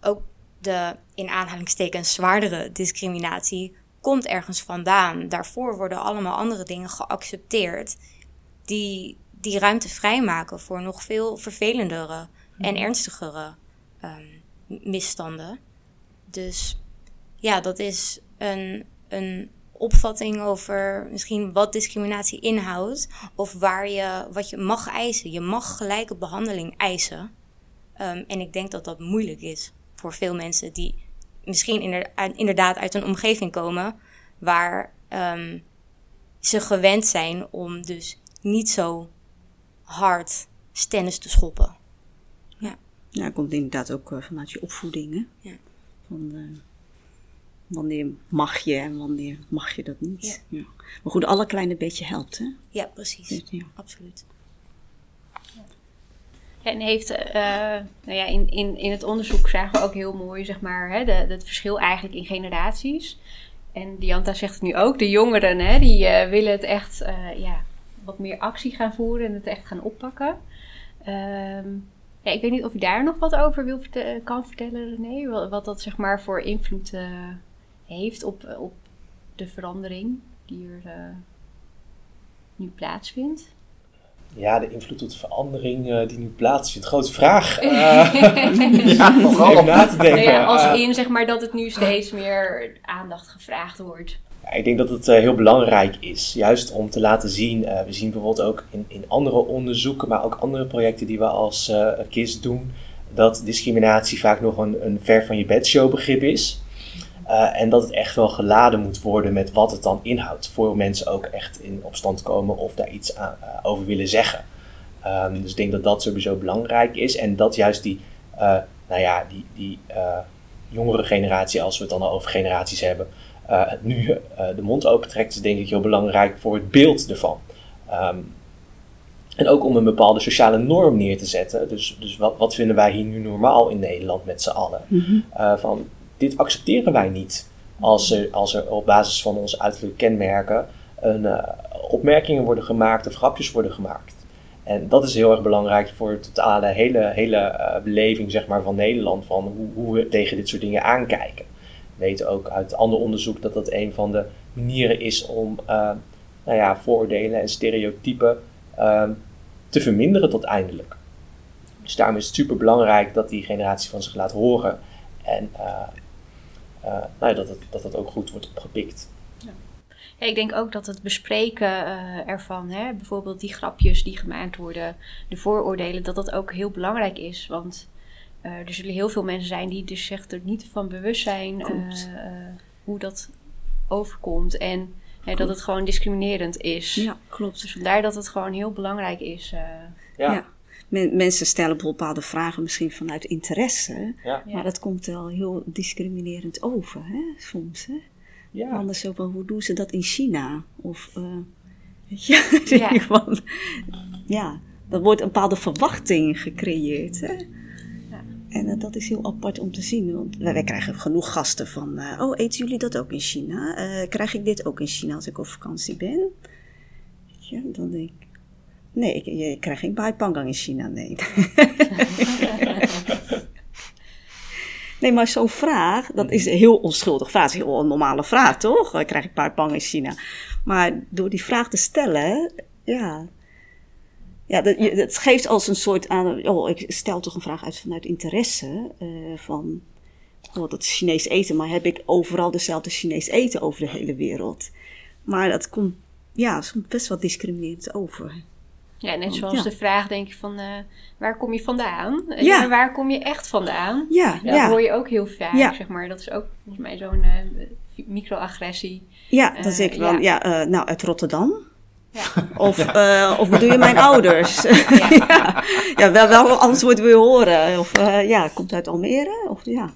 Ook de in aanhalingstekens zwaardere discriminatie komt ergens vandaan. Daarvoor worden allemaal andere dingen geaccepteerd. Die, die ruimte vrijmaken voor nog veel vervelendere en mhm. ernstigere um, misstanden. Dus ja, dat is een, een opvatting over misschien wat discriminatie inhoudt. Of waar je, wat je mag eisen. Je mag gelijke behandeling eisen. Um, en ik denk dat dat moeilijk is voor veel mensen die misschien inderdaad uit een omgeving komen waar um, ze gewend zijn om dus niet zo hard stennis te schoppen. Ja, dat komt inderdaad ook uh, vanuit je opvoeding. Hè? Ja. Van, uh, wanneer mag je en wanneer mag je dat niet. Ja. ja. Maar goed, alle kleine beetje helpt, hè? Ja, precies. Ja. Absoluut. En heeft, uh, nou ja, in, in, in het onderzoek zagen we ook heel mooi, zeg maar, hè, de, het verschil eigenlijk in generaties. En Dianta zegt het nu ook, de jongeren, hè, die uh, willen het echt, uh, ja, wat meer actie gaan voeren en het echt gaan oppakken. Um, ja, ik weet niet of je daar nog wat over wil kan vertellen, René. Wat dat zeg maar voor invloed uh, heeft op, op de verandering die er uh, nu plaatsvindt. Ja, de invloed op de verandering uh, die nu plaatsvindt. Grote vraag. ja, nogal om na te denken. Nou ja, als in zeg maar dat het nu steeds meer aandacht gevraagd wordt ik denk dat het uh, heel belangrijk is, juist om te laten zien. Uh, we zien bijvoorbeeld ook in, in andere onderzoeken, maar ook andere projecten die we als uh, KIS doen, dat discriminatie vaak nog een, een ver van je bedshow begrip is. en dat het echt wel geladen moet worden met wat het dan inhoudt. Voor mensen ook echt in opstand komen of daar iets over willen zeggen. Um, dus ik denk dat dat sowieso belangrijk is. En dat juist die, nou ja, die, die jongere generatie, als we het dan over generaties hebben, nu uh, de mond opentrekt, is denk ik heel belangrijk voor het beeld ervan. Um, en ook om een bepaalde sociale norm neer te zetten. Dus, dus wat, wat vinden wij hier nu normaal in Nederland met z'n allen? Mm -hmm. uh, van, dit accepteren wij niet. Als er, als er op basis van onze uiterlijke kenmerken een, opmerkingen worden gemaakt of grapjes worden gemaakt. En dat is heel erg belangrijk voor de totale hele, hele beleving zeg maar, van Nederland. Van hoe, hoe we tegen dit soort dingen aankijken weten ook uit ander onderzoek dat dat een van de manieren is om uh, nou ja, vooroordelen en stereotypen uh, te verminderen tot eindelijk. Dus daarom is het super belangrijk dat die generatie van zich laat horen en uh, nou ja, dat, dat het ook goed wordt opgepikt. Ja, ik denk ook dat het bespreken ervan, hè, bijvoorbeeld die grapjes die gemaakt worden, de vooroordelen, dat dat ook heel belangrijk is. Want uh, er zullen heel veel mensen zijn die dus zich er niet van bewust zijn uh, hoe dat overkomt. En dat het gewoon discriminerend is. Ja, klopt. Dus vandaar dat het gewoon heel belangrijk is. ja. ja. mensen stellen bepaalde vragen misschien vanuit interesse. Ja. Maar dat komt wel heel discriminerend over, hè, soms. Hè? Ja. Anders zo van, hoe doen ze dat in China? Of, uh, ja, ja. Van, ja, er wordt een bepaalde verwachting gecreëerd. Hè? En uh, dat is heel apart om te zien. Want wij, krijgen genoeg gasten van, uh, oh, eten jullie dat ook in China? krijg ik dit ook in China als ik op vakantie ben? Ja, dan denk ik, nee, ik, je krijgt geen bai pangang in China, nee. Nee, maar zo'n vraag, dat is een heel onschuldig vraag. Dat is een heel normale vraag, toch? Ik krijg paar pang in China. Maar door die vraag te stellen, ja... Ja, dat, het geeft als een soort aan... Oh, ik stel toch een vraag uit vanuit interesse. Uh, van, oh, dat is Chinees eten. Maar heb ik overal dezelfde Chinees eten over de hele wereld? Maar dat komt, ja, soms best wel discriminerend over. Ja, net zoals de vraag denk je van, uh, waar kom je vandaan? Ja. waar kom je echt vandaan? Ja, dat ja. hoor je ook heel vaak, zeg maar. Dat is ook volgens mij zo'n uh, microagressie. Ja, dat is ik wel. Ja, nou, uit Rotterdam. Ja. Of, of bedoel je mijn ouders? ja, ja wel, wel anders worden we horen. Of ja, komt uit Almere? Of, ja.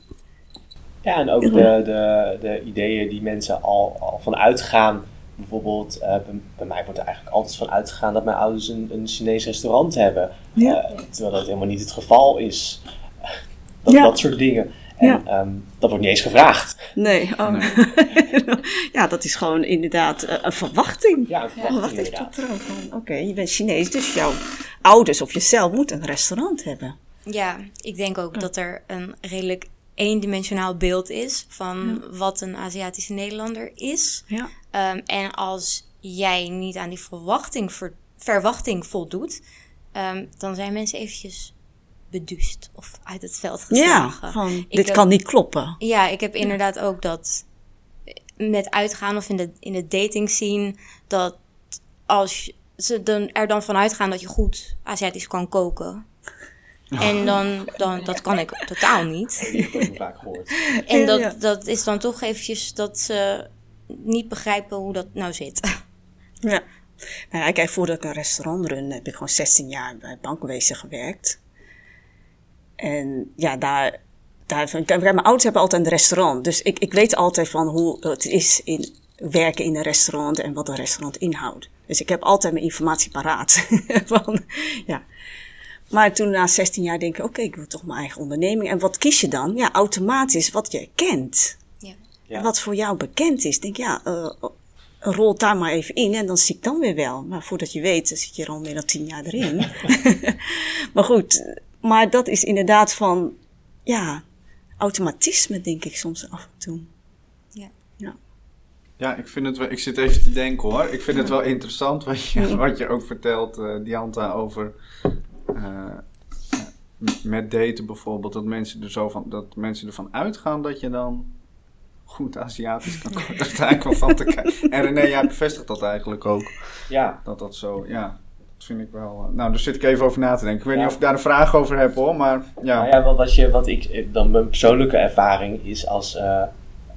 ja, en ook de, de, de ideeën die mensen al, al van uitgaan bijvoorbeeld, uh, bij, mij wordt er eigenlijk altijd van uitgegaan dat mijn ouders een, een Chinees restaurant hebben. Ja. Uh, terwijl dat helemaal niet het geval is. dat, dat soort dingen. En ja. um, dat wordt niet eens gevraagd. Nee, oh. ja, dat is gewoon inderdaad uh, een verwachting. Ja, een verwachting, Oké, okay, je bent Chinees, dus jouw ouders of jezelf moeten een restaurant hebben. Ja, ik denk ook dat er een redelijk eendimensionaal beeld is van wat een Aziatische Nederlander is. Ja. Um, en als jij niet aan die verwachting, ver, verwachting voldoet, um, dan zijn mensen eventjes beduust of uit het veld geslagen. Ja, van, dit kan niet kloppen. Ja, ik heb inderdaad ook dat met uitgaan of in de, in de dating zien, dat als ze dan, er dan vanuit gaan dat je goed Aziatisch kan koken, en dan, dan, dat kan ik totaal niet. Dat heb ik vaak gehoord. En dat, dat is dan toch eventjes dat ze niet begrijpen hoe dat nou zit. Ja. Nou ja, kijk, voordat ik een restaurant run, heb ik gewoon 16 jaar bij bankwezen gewerkt. En ja, daar, daar mijn ouders hebben altijd een restaurant. Dus ik, ik weet altijd van hoe het is in werken in een restaurant en wat een restaurant inhoudt. Dus ik heb altijd mijn informatie paraat. van, ja. Maar toen na 16 jaar denk ik, oké, ik wil toch mijn eigen onderneming. En wat kies je dan? Ja, automatisch wat je kent. Ja. ja. Wat voor jou bekend is. Denk ja, uh, rol daar maar even in en dan zie ik dan weer wel. Maar voordat je weet, dan zit je er al meer dan 10 jaar erin. maar goed, maar dat is inderdaad van, ja, automatisme denk ik soms af en toe. Ja. Ja. Ja, ik, vind het wel, ik zit even te denken hoor. Ik vind het wel interessant wat je, wat je ook vertelt, uh, Dianta, over uh, met daten bijvoorbeeld, dat mensen, er zo van, dat mensen ervan uitgaan dat je dan goed Aziatisch kan. Dat is eigenlijk wel van te kijken. En René, jij bevestigt dat eigenlijk ook. Ja. Dat dat zo, ja. Vind ik wel... Uh, nou, daar zit ik even over na te denken. Ik weet niet of ik daar een vraag over heb hoor, maar ja. Nou ja, wat, wat, je, wat ik, eh, dan mijn persoonlijke ervaring is als... Uh,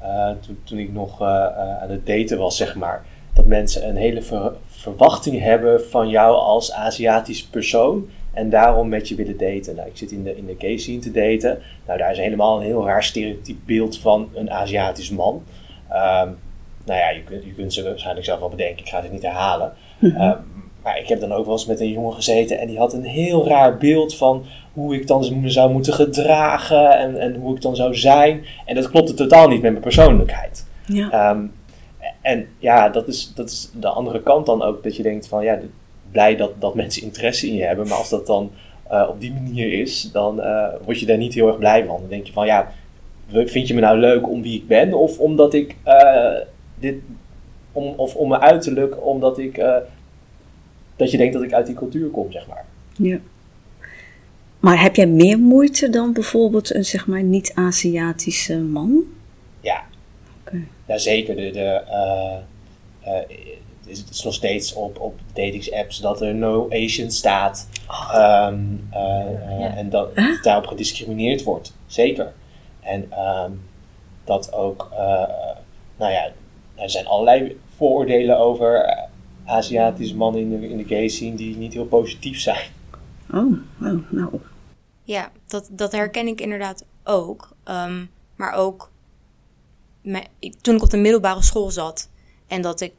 uh, toen, toen ik nog aan het daten was, zeg maar... Dat mensen een hele ver, verwachting hebben van jou als Aziatisch persoon en daarom met je willen daten. Nou, ik zit in de, in de gay scene te daten. Nou, daar is helemaal een heel raar stereotyp beeld van een Aziatisch man. Um, nou ja, je kunt, je kunt ze waarschijnlijk zelf wel bedenken. Ik ga het niet herhalen. Um, maar ik heb dan ook wel eens met een jongen gezeten en die had een heel raar beeld van hoe ik dan zou moeten gedragen en, en hoe ik dan zou zijn. En dat klopte totaal niet met mijn persoonlijkheid. Ja. Um, en ja, dat is, dat is de andere kant dan ook, dat je denkt van ja, blij dat, dat mensen interesse in je hebben. Maar als dat dan uh, op die manier is, dan uh, word je daar niet heel erg blij van. Dan denk je van ja, vind je me nou leuk om wie ik ben? Of omdat ik uh, dit. Om, of om mijn uiterlijk, omdat ik. Dat je denkt dat ik uit die cultuur kom, zeg maar. Ja. Maar heb jij meer moeite dan bijvoorbeeld een zeg maar niet-Aziatische man? Ja. Okay. Ja, zeker. De, de, is het nog steeds op, op datingsapps dat er no Asian staat. Oh. Um, uh, En dat huh? daarop gediscrimineerd wordt. Zeker. En um, dat ook, uh, nou ja, er zijn allerlei vooroordelen over Aziatische mannen in de, in de gay scene die niet heel positief zijn. Oh, oh nou. Ja, dat, dat herken ik inderdaad ook. Um, maar ook toen ik op de middelbare school zat en dat ik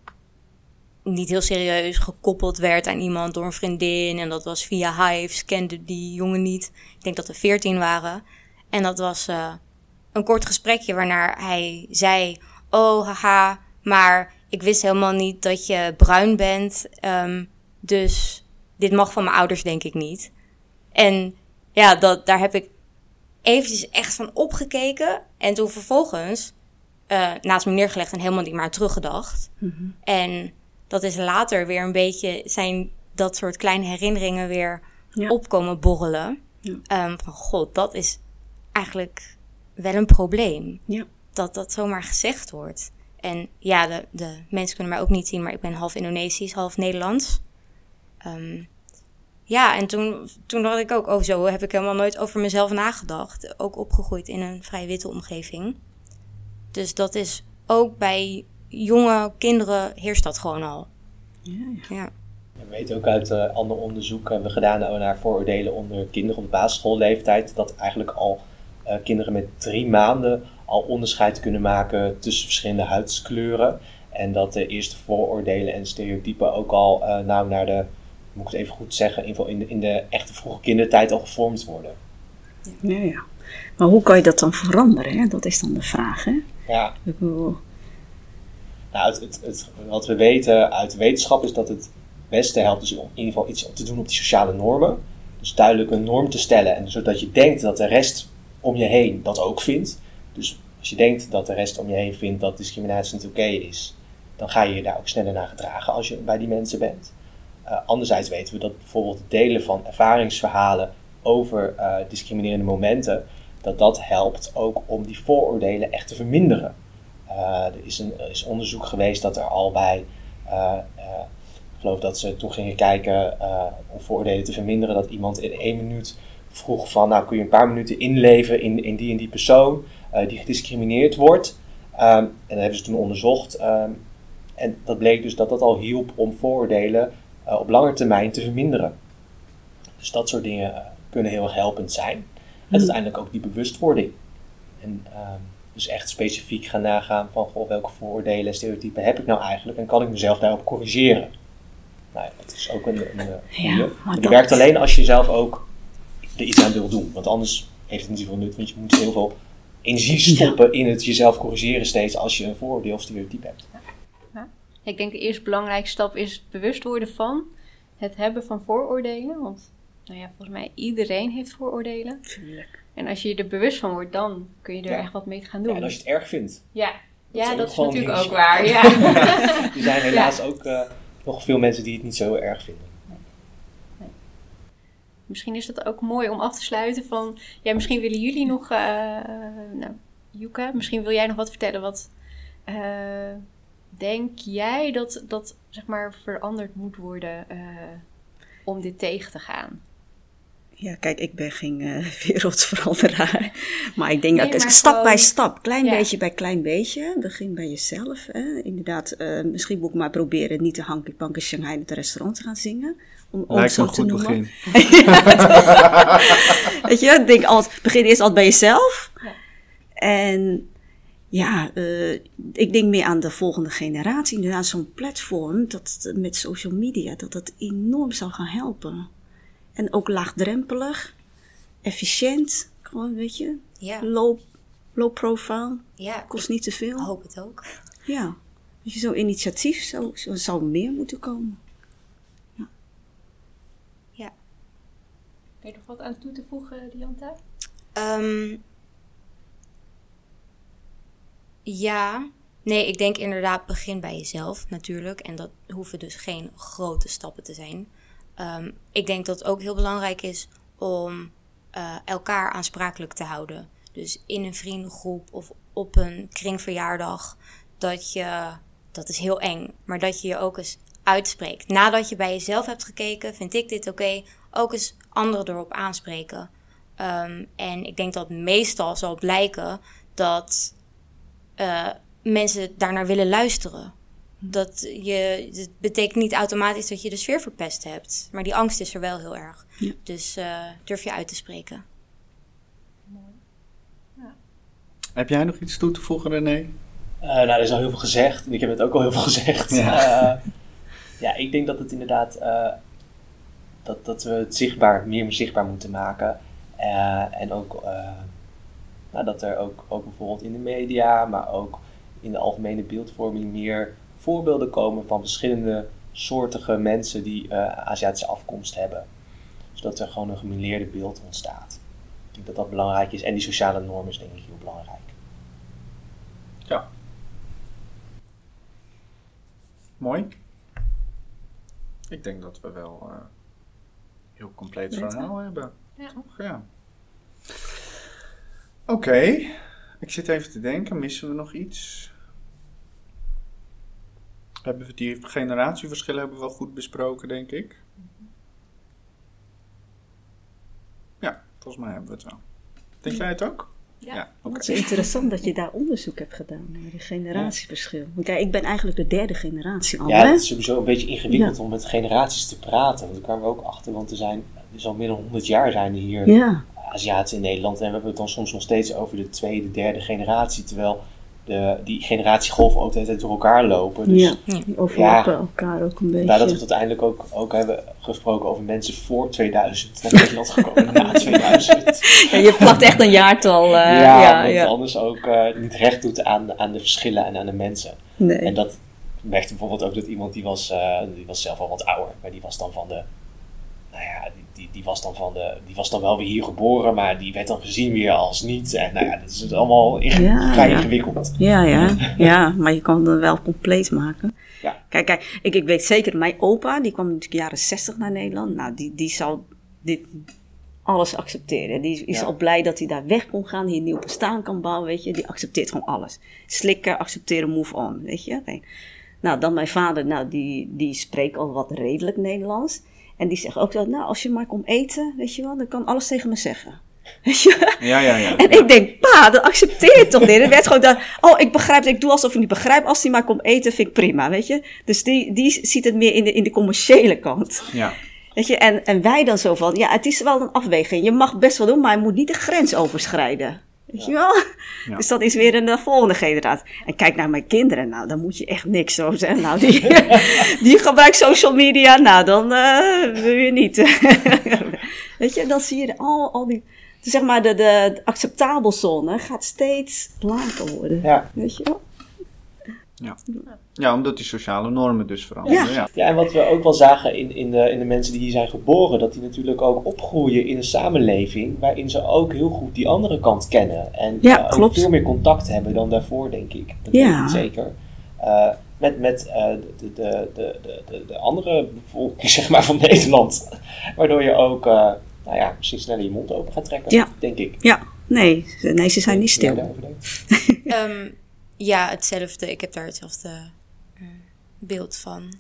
niet heel serieus gekoppeld werd aan iemand door een vriendin. En dat was via Hives, kende die jongen niet. Ik denk dat we veertien waren. En dat was uh, een kort gesprekje waarna hij zei: Oh, haha, maar ik wist helemaal niet dat je bruin bent. Um, dus dit mag van mijn ouders, denk ik niet. En ja, dat, daar heb ik eventjes echt van opgekeken. En toen vervolgens uh, naast me neergelegd en helemaal niet meer teruggedacht. Mm -hmm. En dat is later weer een beetje zijn dat soort kleine herinneringen weer opkomen borrelen. Ja. Um, van god, dat is eigenlijk wel een probleem. Ja. Dat dat zomaar gezegd wordt. En ja, de, de mensen kunnen mij ook niet zien, maar ik ben half Indonesisch, half Nederlands. Um, ja, en toen, toen dacht ik ook, oh zo heb ik helemaal nooit over mezelf nagedacht. Ook opgegroeid in een vrij witte omgeving. Dus dat is ook bij jonge kinderen heerst dat gewoon al. Ja, ja. We weten ook uit uh, ander onderzoek hebben we gedaan naar vooroordelen onder kinderen op basisschoolleeftijd. Dat eigenlijk al uh, kinderen met drie maanden al onderscheid kunnen maken tussen verschillende huidskleuren. En dat de eerste vooroordelen en stereotypen ook al uh, nou naar de, moet ik het even goed zeggen, in, in, de, in de echte vroege kindertijd al gevormd worden. Ja, ja. Maar hoe kan je dat dan veranderen? Hè? Dat is dan de vraag. Hè? Ja. Nou, het, het, het, wat we weten uit de wetenschap is dat het beste helpt dus om in ieder geval iets te doen op die sociale normen. Dus duidelijk een norm te stellen. En zodat je denkt dat de rest om je heen dat ook vindt. Dus als je denkt dat de rest om je heen vindt dat discriminatie niet oké is, dan ga je je daar ook sneller naar gedragen als je bij die mensen bent. Uh, anderzijds weten we dat bijvoorbeeld het delen van ervaringsverhalen over uh, discriminerende momenten, dat dat helpt ook om die vooroordelen echt te verminderen. Uh, er is, een, is onderzoek geweest dat er al bij, ik geloof dat ze toen gingen kijken om vooroordelen te verminderen, dat iemand in één minuut vroeg van, nou kun je een paar minuten inleven in, in die en die persoon die gediscrimineerd wordt. Um, en dat hebben ze toen onderzocht. Um, en dat bleek dus dat dat al hielp om vooroordelen op lange termijn te verminderen. Dus dat soort dingen kunnen heel erg helpend zijn. En hmm. uiteindelijk ook die bewustwording. En um, dus echt specifiek gaan nagaan van goh, welke vooroordelen en stereotypen heb ik nou eigenlijk en kan ik mezelf daarop corrigeren. Nou ja, dat is ook een, een, een ja, dat... werkt alleen als je zelf ook er iets aan wil doen. Want anders heeft het niet zoveel nut, want je moet heel veel energie stoppen in het jezelf corrigeren steeds als je een vooroordeel of stereotype hebt. Ja. Ik denk de eerste belangrijke stap is het bewust worden van het hebben van vooroordelen. Want nou ja, volgens mij iedereen heeft vooroordelen. Tuurlijk. En als je je er bewust van wordt, dan kun je er echt wat mee gaan doen. Ja, en als je het erg vindt. Ja, dat ja, dat is natuurlijk ook waar. Ja. er zijn helaas ook uh, nog veel mensen die het niet zo erg vinden. Misschien is dat ook mooi om af te sluiten van... Ja, misschien willen jullie nog... Uh, nou, Yuka, misschien wil jij nog wat vertellen. Wat uh, denk jij dat, dat zeg maar veranderd moet worden om dit tegen te gaan? Ja, kijk, ik ben geen uh, wereldveranderaar. Maar ik denk dat het stap bij stap, klein beetje bij klein beetje. Begin bij jezelf. Hè. Inderdaad, uh, misschien moet ik maar proberen niet de Hanky Panky Shanghai in het restaurant te gaan zingen. Om, om Lijkt zo te goed noemen. begin. Weet je, denk altijd, begin eerst altijd bij jezelf. Ja. En ja, uh, ik denk meer aan de volgende generatie. Inderdaad, zo'n platform dat, met social media, dat dat enorm zal gaan helpen. En ook laagdrempelig, efficiënt, gewoon, weet je, ja. low, low profile. Ja, kost niet te veel. Ik hoop het ook. Ja, dus zo'n initiatief zou, zou meer moeten komen. Ja. ja. Heb je nog wat aan toe te voegen, Dianta? Um, ja, nee, ik denk inderdaad begin bij jezelf natuurlijk. En dat hoeven dus geen grote stappen te zijn. Um, ik denk dat het ook heel belangrijk is om uh, elkaar aansprakelijk te houden. Dus in een vriendengroep of op een kringverjaardag. Dat je, dat is heel eng, maar dat je je ook eens uitspreekt. Nadat je bij jezelf hebt gekeken, vind ik dit oké, ook eens anderen erop aanspreken. Um, en ik denk dat meestal zal blijken dat uh, mensen daarnaar willen luisteren. Dat je, het betekent niet automatisch dat je de sfeer verpest hebt. Maar die angst is er wel heel erg. Dus uh, durf je uit te spreken. Mooi. Ja. Heb jij nog iets toe te voegen, René? Uh, nou, er is al heel veel gezegd. En ik heb het ook al heel veel gezegd. Ja, uh, ja ik denk dat het inderdaad... Uh, dat, dat we het zichtbaar, meer zichtbaar moeten maken. en ook... nou, dat er ook, ook bijvoorbeeld in de media... maar ook in de algemene beeldvorming... meer voorbeelden komen van verschillende soortige mensen die Aziatische afkomst hebben. Zodat er gewoon een gemeleerde beeld ontstaat. Ik denk dat dat belangrijk is. En die sociale norm is denk ik heel belangrijk. Ja. Mooi. Ik denk dat we wel uh, heel compleet verhaal hebben. Ja. Toch? Ja. Oké. Ik zit even te denken. Missen we nog iets? Hebben we die generatieverschillen hebben we wel goed besproken, denk ik. Ja, volgens mij hebben we het wel. Denk jij het ook? Ja, ja het is interessant dat je daar onderzoek hebt gedaan naar de generatieverschil. Want kijk, ik ben eigenlijk de derde generatie al. Ja, het is sowieso een beetje ingewikkeld om met generaties te praten. Want daar kwamen we ook achter, want er zijn dus al meer dan 100 jaar zijn er hier ja. Aziaten in Nederland. En we hebben het dan soms nog steeds over de tweede, derde generatie. Terwijl de, die generatiegolven ook de hele tijd door elkaar lopen. Dus, ja, die overlappen elkaar ook een beetje. Nadat we het uiteindelijk ook, ook hebben gesproken over mensen voor 2000 naar Nederland gekomen, na 2000. Ja, je plakt echt een jaartal. Uh, ja, ja, wat ja. anders ook uh, niet recht doet aan, aan de verschillen en aan de mensen. Nee. En dat merkte bijvoorbeeld ook dat iemand die was, uh, die was zelf al wat ouder, maar die was dan van de nou ja, die, die, die, was dan van de, die was dan wel weer hier geboren, maar die werd dan gezien weer als niet. En nou ja, dat is allemaal vrij ingewikkeld. Ja, ja, ja, maar je kan het wel compleet maken. Ja. Kijk, kijk ik, ik weet zeker, mijn opa, die kwam natuurlijk jaren 60 naar Nederland. Nou, die, die zal dit alles accepteren. Die is al blij dat hij daar weg kon gaan, hier een nieuw bestaan kan bouwen, weet je. Die accepteert gewoon alles. Slikken, accepteren, move on, weet je. Nou, dan mijn vader, nou, die, die spreekt al wat redelijk Nederlands. En die zegt ook zo, nou, als je maar komt eten, weet je wel, dan kan alles tegen me zeggen. Weet je? Ja, ja, ja. En ik denk, pa, dat accepteer je toch niet? Er werd gewoon dan, oh, ik begrijp, ik doe alsof ik niet begrijp. Als hij maar komt eten, vind ik prima, weet je? Dus die, die ziet het meer in de, in de commerciële kant. Ja. Weet je, en, en wij dan zo van, ja, het is wel een afweging. Je mag best wel doen, maar je moet niet de grens overschrijden. Weet je wel? Dus dat is weer een de volgende generatie. En kijk naar mijn kinderen, nou, dan moet je echt niks zo zeggen. Nou, die, die gebruikt social media, nou, dan uh, wil je niet. Weet je, dan zie je al, al die, zeg maar, de, de, acceptabele zone gaat steeds lager worden. Ja. Weet je wel? Ja. Ja, omdat die sociale normen dus veranderen. Ja. ja. en wat we ook wel zagen in, in, de, in de mensen die hier zijn geboren, dat die natuurlijk ook opgroeien in een samenleving waarin ze ook heel goed die andere kant kennen. En ja, uh, ook veel meer contact hebben dan daarvoor, denk ik. Dat ja. weet ik zeker. Uh, met met uh, de, de, de, de, de, andere bevolking zeg maar, van Nederland. Waardoor je ook nou ja, misschien sneller je mond open gaat trekken, ja. denk ik. Ja, nee, nee ze zijn niet stil. um, ja, hetzelfde. Ik heb daar hetzelfde uh, beeld van.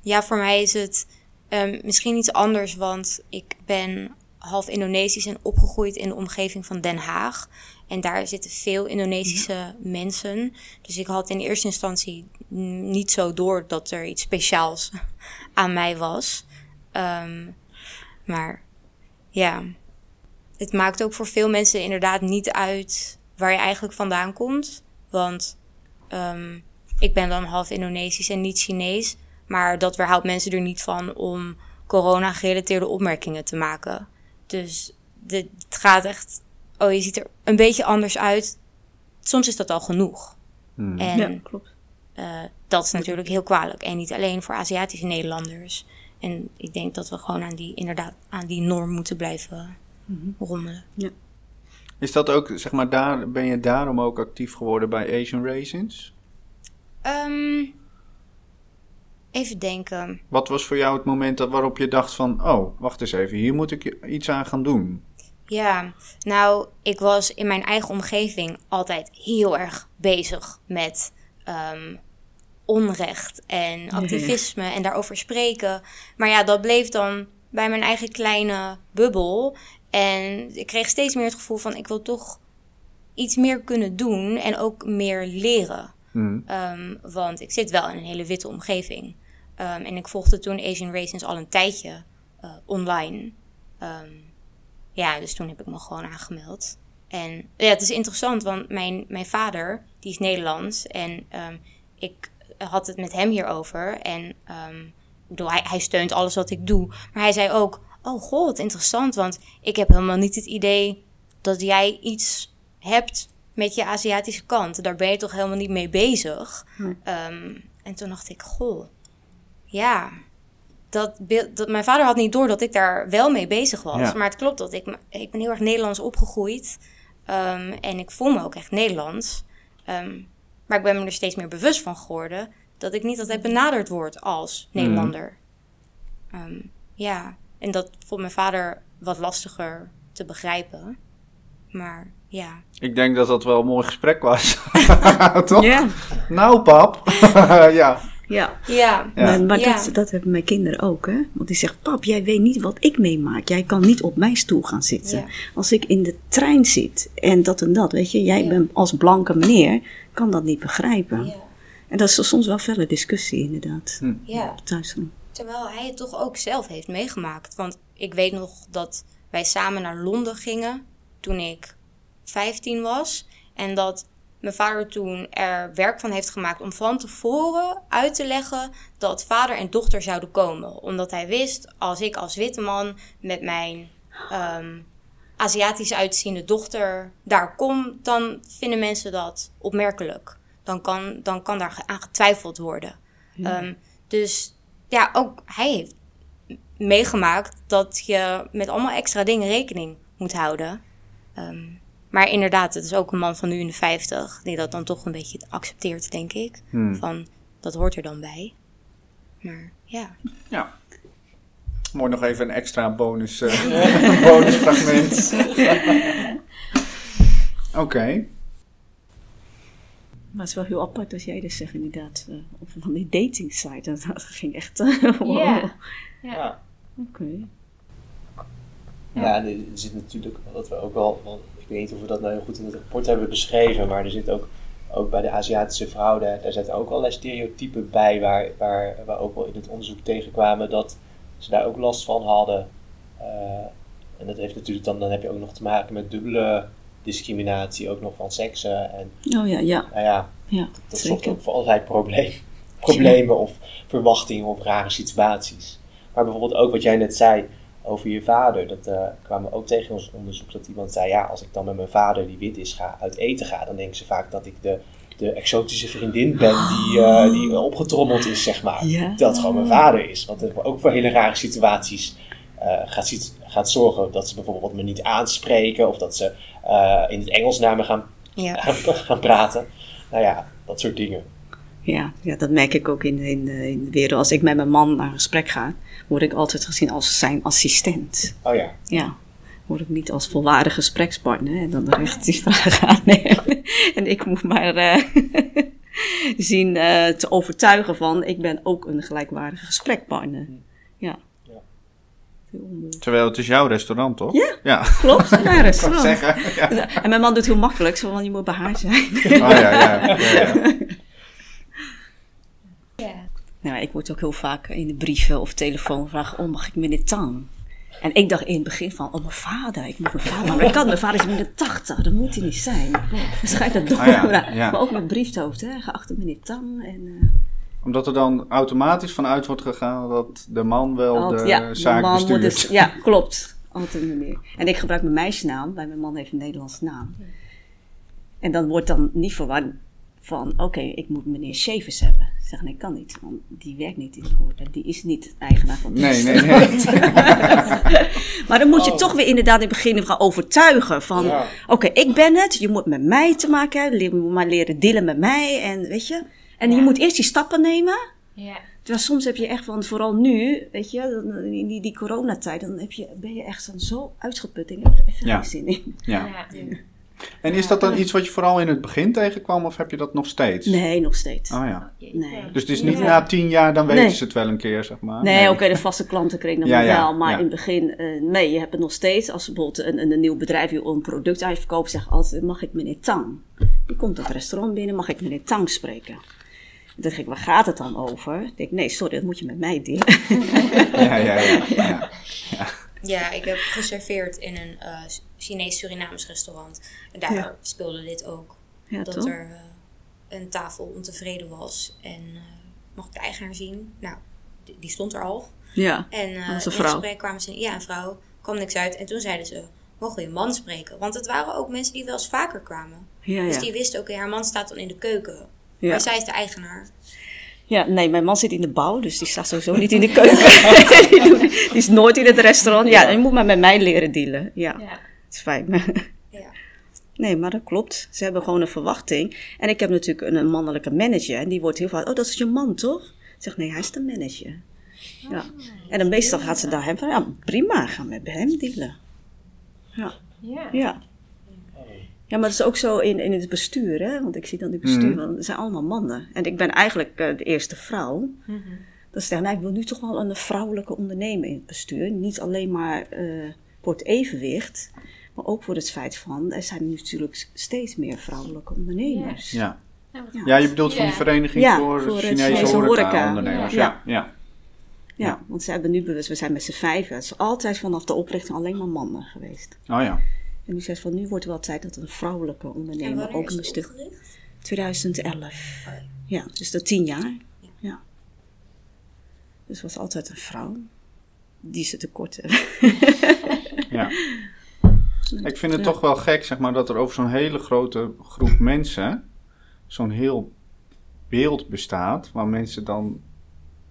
Ja, voor mij is het um, misschien iets anders, want ik ben half Indonesisch en opgegroeid in de omgeving van Den Haag. En daar zitten veel Indonesische mensen. Dus ik had in eerste instantie niet zo door dat er iets speciaals aan mij was. Um, maar ja, het maakt ook voor veel mensen inderdaad niet uit waar je eigenlijk vandaan komt. Want um, ik ben dan half Indonesisch en niet Chinees. Maar dat weerhoudt mensen er niet van om corona-gerelateerde opmerkingen te maken. Dus het gaat echt. Oh, je ziet er een beetje anders uit. Soms is dat al genoeg. Hmm. En ja, klopt. Uh, dat is natuurlijk heel kwalijk. En niet alleen voor Aziatische Nederlanders. En ik denk dat we gewoon aan die, inderdaad, aan die norm moeten blijven mm rommelen. Ja. Is dat ook, zeg maar, daar, ben je daarom ook actief geworden bij Asian Raisins? Um, even denken. Wat was voor jou het moment dat, waarop je dacht van, oh, wacht eens even, hier moet ik iets aan gaan doen? Ja, nou, ik was in mijn eigen omgeving altijd heel erg bezig met um, onrecht en activisme en daarover spreken. Maar ja, dat bleef dan bij mijn eigen kleine bubbel. En ik kreeg steeds meer het gevoel van ik wil toch iets meer kunnen doen en ook meer leren. Mm. Um, want ik zit wel in een hele witte omgeving. Um, en ik volgde toen Asian Raisins al een tijdje uh, online. Um, ja, dus toen heb ik me gewoon aangemeld. En ja, het is interessant, want mijn, mijn vader, die is Nederlands. En ik had het met hem hierover. En bedoel, hij, hij steunt alles wat ik doe. Maar hij zei ook, oh god, interessant. Want ik heb helemaal niet het idee dat jij iets hebt met je Aziatische kant. Daar ben je toch helemaal niet mee bezig. Hm. Um, en toen dacht ik, goh, ja, dat, dat, mijn vader had niet door dat ik daar wel mee bezig was. Maar het klopt dat ik, ik ben heel erg Nederlands opgegroeid. Um, en ik voel me ook echt Nederlands. Um, maar ik ben me er steeds meer bewust van geworden dat ik niet altijd benaderd word als mhm. Nederlander. Um, ja, en dat vond mijn vader wat lastiger te begrijpen. Maar ja. Ik denk dat dat wel een mooi gesprek was. Toch? Ja. Nou, pap. ja. Ja, ja. maar, maar Dat, dat hebben mijn kinderen ook. Hè? Want die zegt, pap, jij weet niet wat ik meemaak. Jij kan niet op mijn stoel gaan zitten. Als ik in de trein zit en dat en dat, weet je. Jij bent als blanke meneer, kan dat niet begrijpen. En dat is soms wel felle discussie inderdaad. Hm. Ja. Thuis. Terwijl hij het toch ook zelf heeft meegemaakt. Want ik weet nog dat wij samen naar Londen gingen toen ik 15 was. En dat mijn vader toen er werk van heeft gemaakt om van tevoren uit te leggen dat vader en dochter zouden komen. Omdat hij wist, als ik als witte man met mijn um, Aziatisch uitziende dochter daar kom, dan vinden mensen dat opmerkelijk. Dan kan, dan kan daar aan getwijfeld worden. Ehm, dus ja, ook hij heeft meegemaakt dat je met allemaal extra dingen rekening moet houden. Um, maar inderdaad, het is ook een man van nu in de 50 die dat dan toch een beetje accepteert, denk ik. Hmm. Van dat hoort er dan bij. Maar ja. Ja. Mooi nog even een extra bonus, uh, bonusfragment. Oké. Maar het is wel heel apart als jij dus zegt inderdaad. Uh, van die dating site. Dat ging echt. Uh, wow. Ja. Oké. Ja. ja, er zit natuurlijk, wat we ook wel, weet niet of we dat nou heel goed in het rapport hebben beschreven, maar er zit ook, ook bij de Aziatische vrouwen, daar, zitten ook allerlei stereotypen bij, waar, waar we ook wel in het onderzoek tegenkwamen dat ze daar ook last van hadden. Uh, en dat heeft natuurlijk dan, dan heb je ook nog te maken met dubbele discriminatie, ook nog van seksen. En, oh ja, ja. Nou ja, ja dat zorgt ook voor allerlei probleem, problemen of verwachtingen of rare situaties. Maar bijvoorbeeld ook wat jij net zei, over je vader. Dat uh, kwamen we ook tegen ons onderzoek dat iemand zei: ja, als ik dan met mijn vader die wit is ga uit eten ga, dan denken ze vaak dat ik de, de exotische vriendin ben die, uh, die opgetrommeld is, zeg maar. Dat gewoon mijn vader is. Want er ook voor hele rare situaties uh, gaat, gaat zorgen dat ze bijvoorbeeld me niet aanspreken of dat ze in het Engels naar me gaan, ja. gaan praten. Nou ja, dat soort dingen. Ja, ja dat merk ik ook in, in, in de wereld. Als ik met mijn man naar een gesprek ga, word ik altijd gezien als zijn assistent. Oh ja. Ja. Word ik niet als volwaardige gesprekspartner. En dan richt die vraag aan En ik moet maar uh, zien uh, te overtuigen van, ik ben ook een gelijkwaardige gesprekpartner. Ja. Terwijl het is jouw restaurant, toch? Ja, ja. klopt. Ja, restaurant. zeggen, ja. En mijn man doet heel makkelijk, zo van je moet bij haar zijn. Oh ja, ja. ja, ja. Nou, ik word ook heel vaak in de brieven of telefoon gevraagd: Oh, mag ik meneer Tang? En ik dacht in het begin van, oh mijn vader, ik moet mijn vader. Maar ik kan, mijn vader is in de tachtig, dat moet hij niet zijn. Schrijf dat door. Ah, maar ook met briefhoofd, hè, geachte meneer Tang. En, uh, omdat er dan automatisch vanuit wordt gegaan dat de man wel de ja, zaak de man bestuurt. Dus, ja, klopt. Altijd meneer. En ik gebruik mijn meisjesnaam, bij mijn man heeft een Nederlandse naam. En dan wordt dan niet verward van, oké, ik moet meneer Shavers hebben. Zeg, nee, kan niet, want die werkt niet in de horeca. Die is niet eigenaar van Nee, nee, nee. maar dan moet je oh. toch weer inderdaad in het begin gaan overtuigen van... Oké, ik ben het, je moet met mij te maken hebben. Je moet maar leren dealen met mij en weet je. En je moet eerst die stappen nemen. Ja. Terwijl soms heb je echt van, vooral nu, weet je, in die, die coronatijd, dan heb je, ben je echt zo uitgeput en heb er even geen zin in. ja. ja. En is dat dan iets wat je vooral in het begin tegenkwam of heb je dat nog steeds? Nee, nog steeds. Oh ja. Nee. Dus het is niet na tien jaar, dan weten ze het wel een keer, zeg maar. Nee, oké, de vaste klanten kregen dan wel. Maar in het begin, uh, nee, je hebt het nog steeds. Als bijvoorbeeld een, een, nieuw bedrijf wil een product uitverkoopt, zeg altijd, mag ik meneer Tang? Die komt het restaurant binnen, mag ik meneer Tang spreken? Dan denk ik, waar gaat het dan over? Ik denk, nee, sorry, dat moet je met mij delen. ja, ja, ja. ja. Ja, ik heb geserveerd in een uh, Chinees-Surinaams restaurant. En daar speelde dit ook. Ja, dat er uh, een tafel ontevreden was. En uh, mocht de eigenaar zien. Nou, die, die stond er al. Ja, en uh, in gesprek kwamen ze... Ja, een vrouw. kwam niks uit. En toen zeiden ze... Mogen je man spreken? Want het waren ook mensen die wel eens vaker kwamen. Ja, dus die wisten ook... haar man staat dan in de keuken. Ja. Maar zij is de eigenaar. Ja, nee, mijn man zit in de bouw, dus die staat sowieso niet in de keuken. die, is nooit in het restaurant. Ja, je moet maar met mij leren dealen. Ja, ja. het is fijn. ja. Nee, maar dat klopt. Ze hebben gewoon een verwachting. En ik heb natuurlijk een, mannelijke manager. En die wordt heel vaak, oh, dat is je man, toch? Ik zeg, nee, hij is de manager. Ja. En dan meestal gaat ze daar hebben, ja, prima, gaan we met hem dealen. Ja. Ja. Ja, maar dat is ook zo in, in het bestuur, hè? Want ik zie dan die bestuur, mm. het zijn allemaal mannen. En ik ben eigenlijk uh, de eerste vrouw. Mm -hmm. Dan zeg nou, ik wil nu toch wel een vrouwelijke ondernemer in het bestuur. Niet alleen maar uh, voor het evenwicht, maar ook voor het feit van, er zijn natuurlijk steeds meer vrouwelijke ondernemers. Ja. Ja, ja je bedoelt van die vereniging ja, voor, voor Chinese, Chinese horeca-ondernemers. Ja. Ja. Ja. want ze hebben nu bewust, we zijn met z'n vijven. Het is altijd vanaf de oprichting alleen maar mannen geweest. Oh ja. En nu zegt van nu wordt het wel tijd dat een vrouwelijke ondernemer ook een stuk. 2011. ja. dus dat tien jaar. Ja. Dus was altijd een vrouw die ze tekort hebben. ja. Ik vind het toch wel gek, zeg maar, dat er over zo'n hele grote groep mensen zo'n heel beeld bestaat waar mensen dan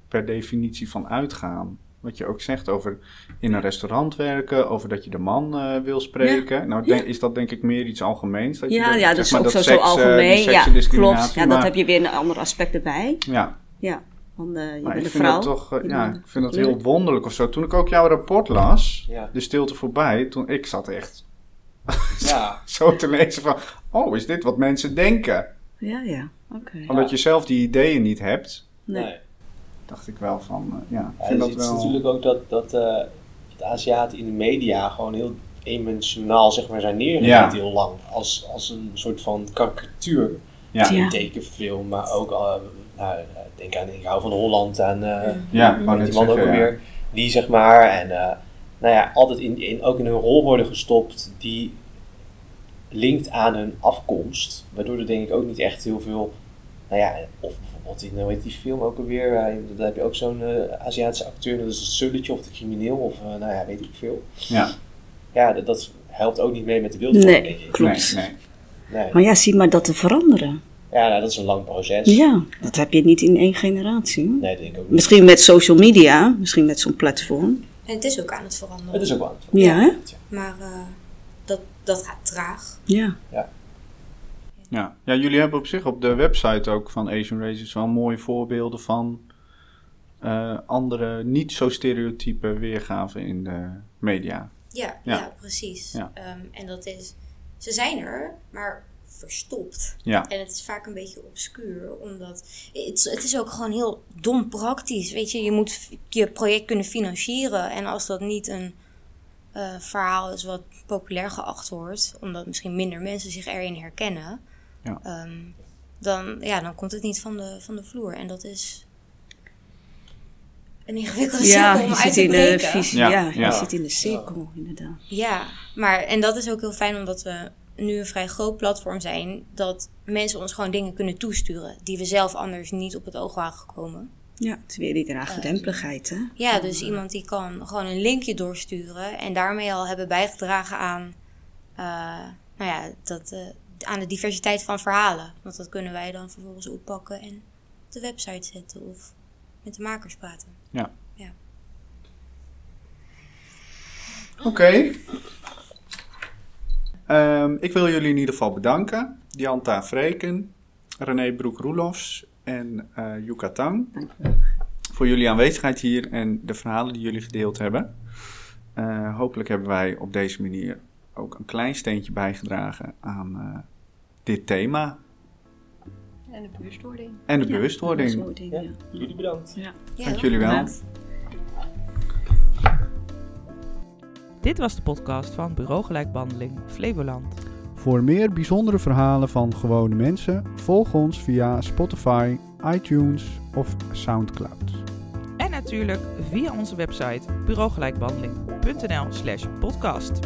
per definitie van uitgaan. Wat je ook zegt over in een restaurant werken, over dat je de man uh, wil spreken. Nou, denk, is dat denk ik meer iets algemeens? Dat ja, je ja, dat is ook dat zo, seks, zo eh, algemeen. ja, klopt. Ja, dat heb je weer een ander aspect erbij. Ja. Ja. Van, uh, je maar bent ik vind vrouw. Dat toch, ja, ik vind dat heel wonderlijk of zo. Toen ik ook jouw rapport las, de stilte voorbij, toen ik zat echt ja. zo te lezen van, oh, is dit wat mensen denken? Ja, ja, oké. Omdat je zelf die ideeën niet hebt. Nee dacht ik wel van, uh, ja, ja vind dat het wel... is natuurlijk ook dat, dat uh, het Aziaten in de media gewoon heel eendimensionaal zeg maar, zijn neergezet ja. heel lang. Als, als een soort van karikatuur. Ja. In tekenfilm, maar ook, uh, nou, denk aan, ik hou van Holland en ja, maar die man ook alweer. Die zeg maar, en nou ja, altijd in, in, ook in hun rol worden gestopt die linkt aan hun afkomst. Waardoor er denk ik ook niet echt heel veel, nou ja, of die, nou heet die film ook alweer? Uh, daar heb je ook zo'n uh, Aziatische acteur, dat is het sulletje of de crimineel, of uh, nou ja, weet ik veel. Ja. Ja, dat, dat, helpt ook niet mee met de beeldvorming, nee, Klopt. Nee, nee. Maar ja, zie maar dat te veranderen. Ja, nou, dat is een lang proces. Ja, dat heb je niet in één generatie. Nee, dat denk ik ook niet. Misschien met social media, misschien met zo'n platform. En het is ook aan het veranderen. Het is ook aan het veranderen. Ja, hè? Maar dat, dat gaat traag. Ja. ja. Ja. ja, jullie hebben op zich op de website ook van Asian Races wel mooie voorbeelden van uh, andere niet zo stereotype weergaven in de media. Ja, ja. precies. Ja. Um, en dat is, ze zijn er, maar verstopt. Ja. En het is vaak een beetje obscuur, omdat het, het is ook gewoon heel dom praktisch. Weet je, je moet je project kunnen financieren. En als dat niet een uh, verhaal is wat populair geacht wordt, omdat misschien minder mensen zich erin herkennen, ja. Um, dan, ja, dan komt het niet van de, van de vloer. En dat is een ingewikkelde cirkel om uit te breken. ja, ja, je zit in de cirkel, inderdaad. Ja, maar en dat is ook heel fijn omdat we nu een vrij groot platform zijn, dat mensen ons gewoon dingen kunnen toesturen die we zelf anders niet op het oog waren gekomen. Ja, het is weer die laagdrempeligheid, hè? Ja, dus iemand die kan gewoon een linkje doorsturen en daarmee al hebben bijgedragen aan, uh, nou ja, dat, uh, aan de diversiteit van verhalen. Want dat kunnen wij dan vervolgens oppakken en op de website zetten of met de makers praten. Ja. ja. Oké. Ehm, ik wil jullie in ieder geval bedanken. Dianta Vreken, René Broek-Roelofs en uh, Yuka Tang. Voor jullie aanwezigheid hier en de verhalen die jullie gedeeld hebben. Uh, hopelijk hebben wij op deze manier ook een klein steentje bijgedragen aan uh, dit thema. En de bewustwording. En de bewustwording. Ja, jullie bedankt. Ja. Dank jullie wel. Dit was de podcast van Bureau Gelijkbehandeling Flevoland. Voor meer bijzondere verhalen van gewone mensen, volg ons via Spotify, iTunes of Soundcloud natuurlijk via onze website bureaugelijkbehandeling.nl slash podcast.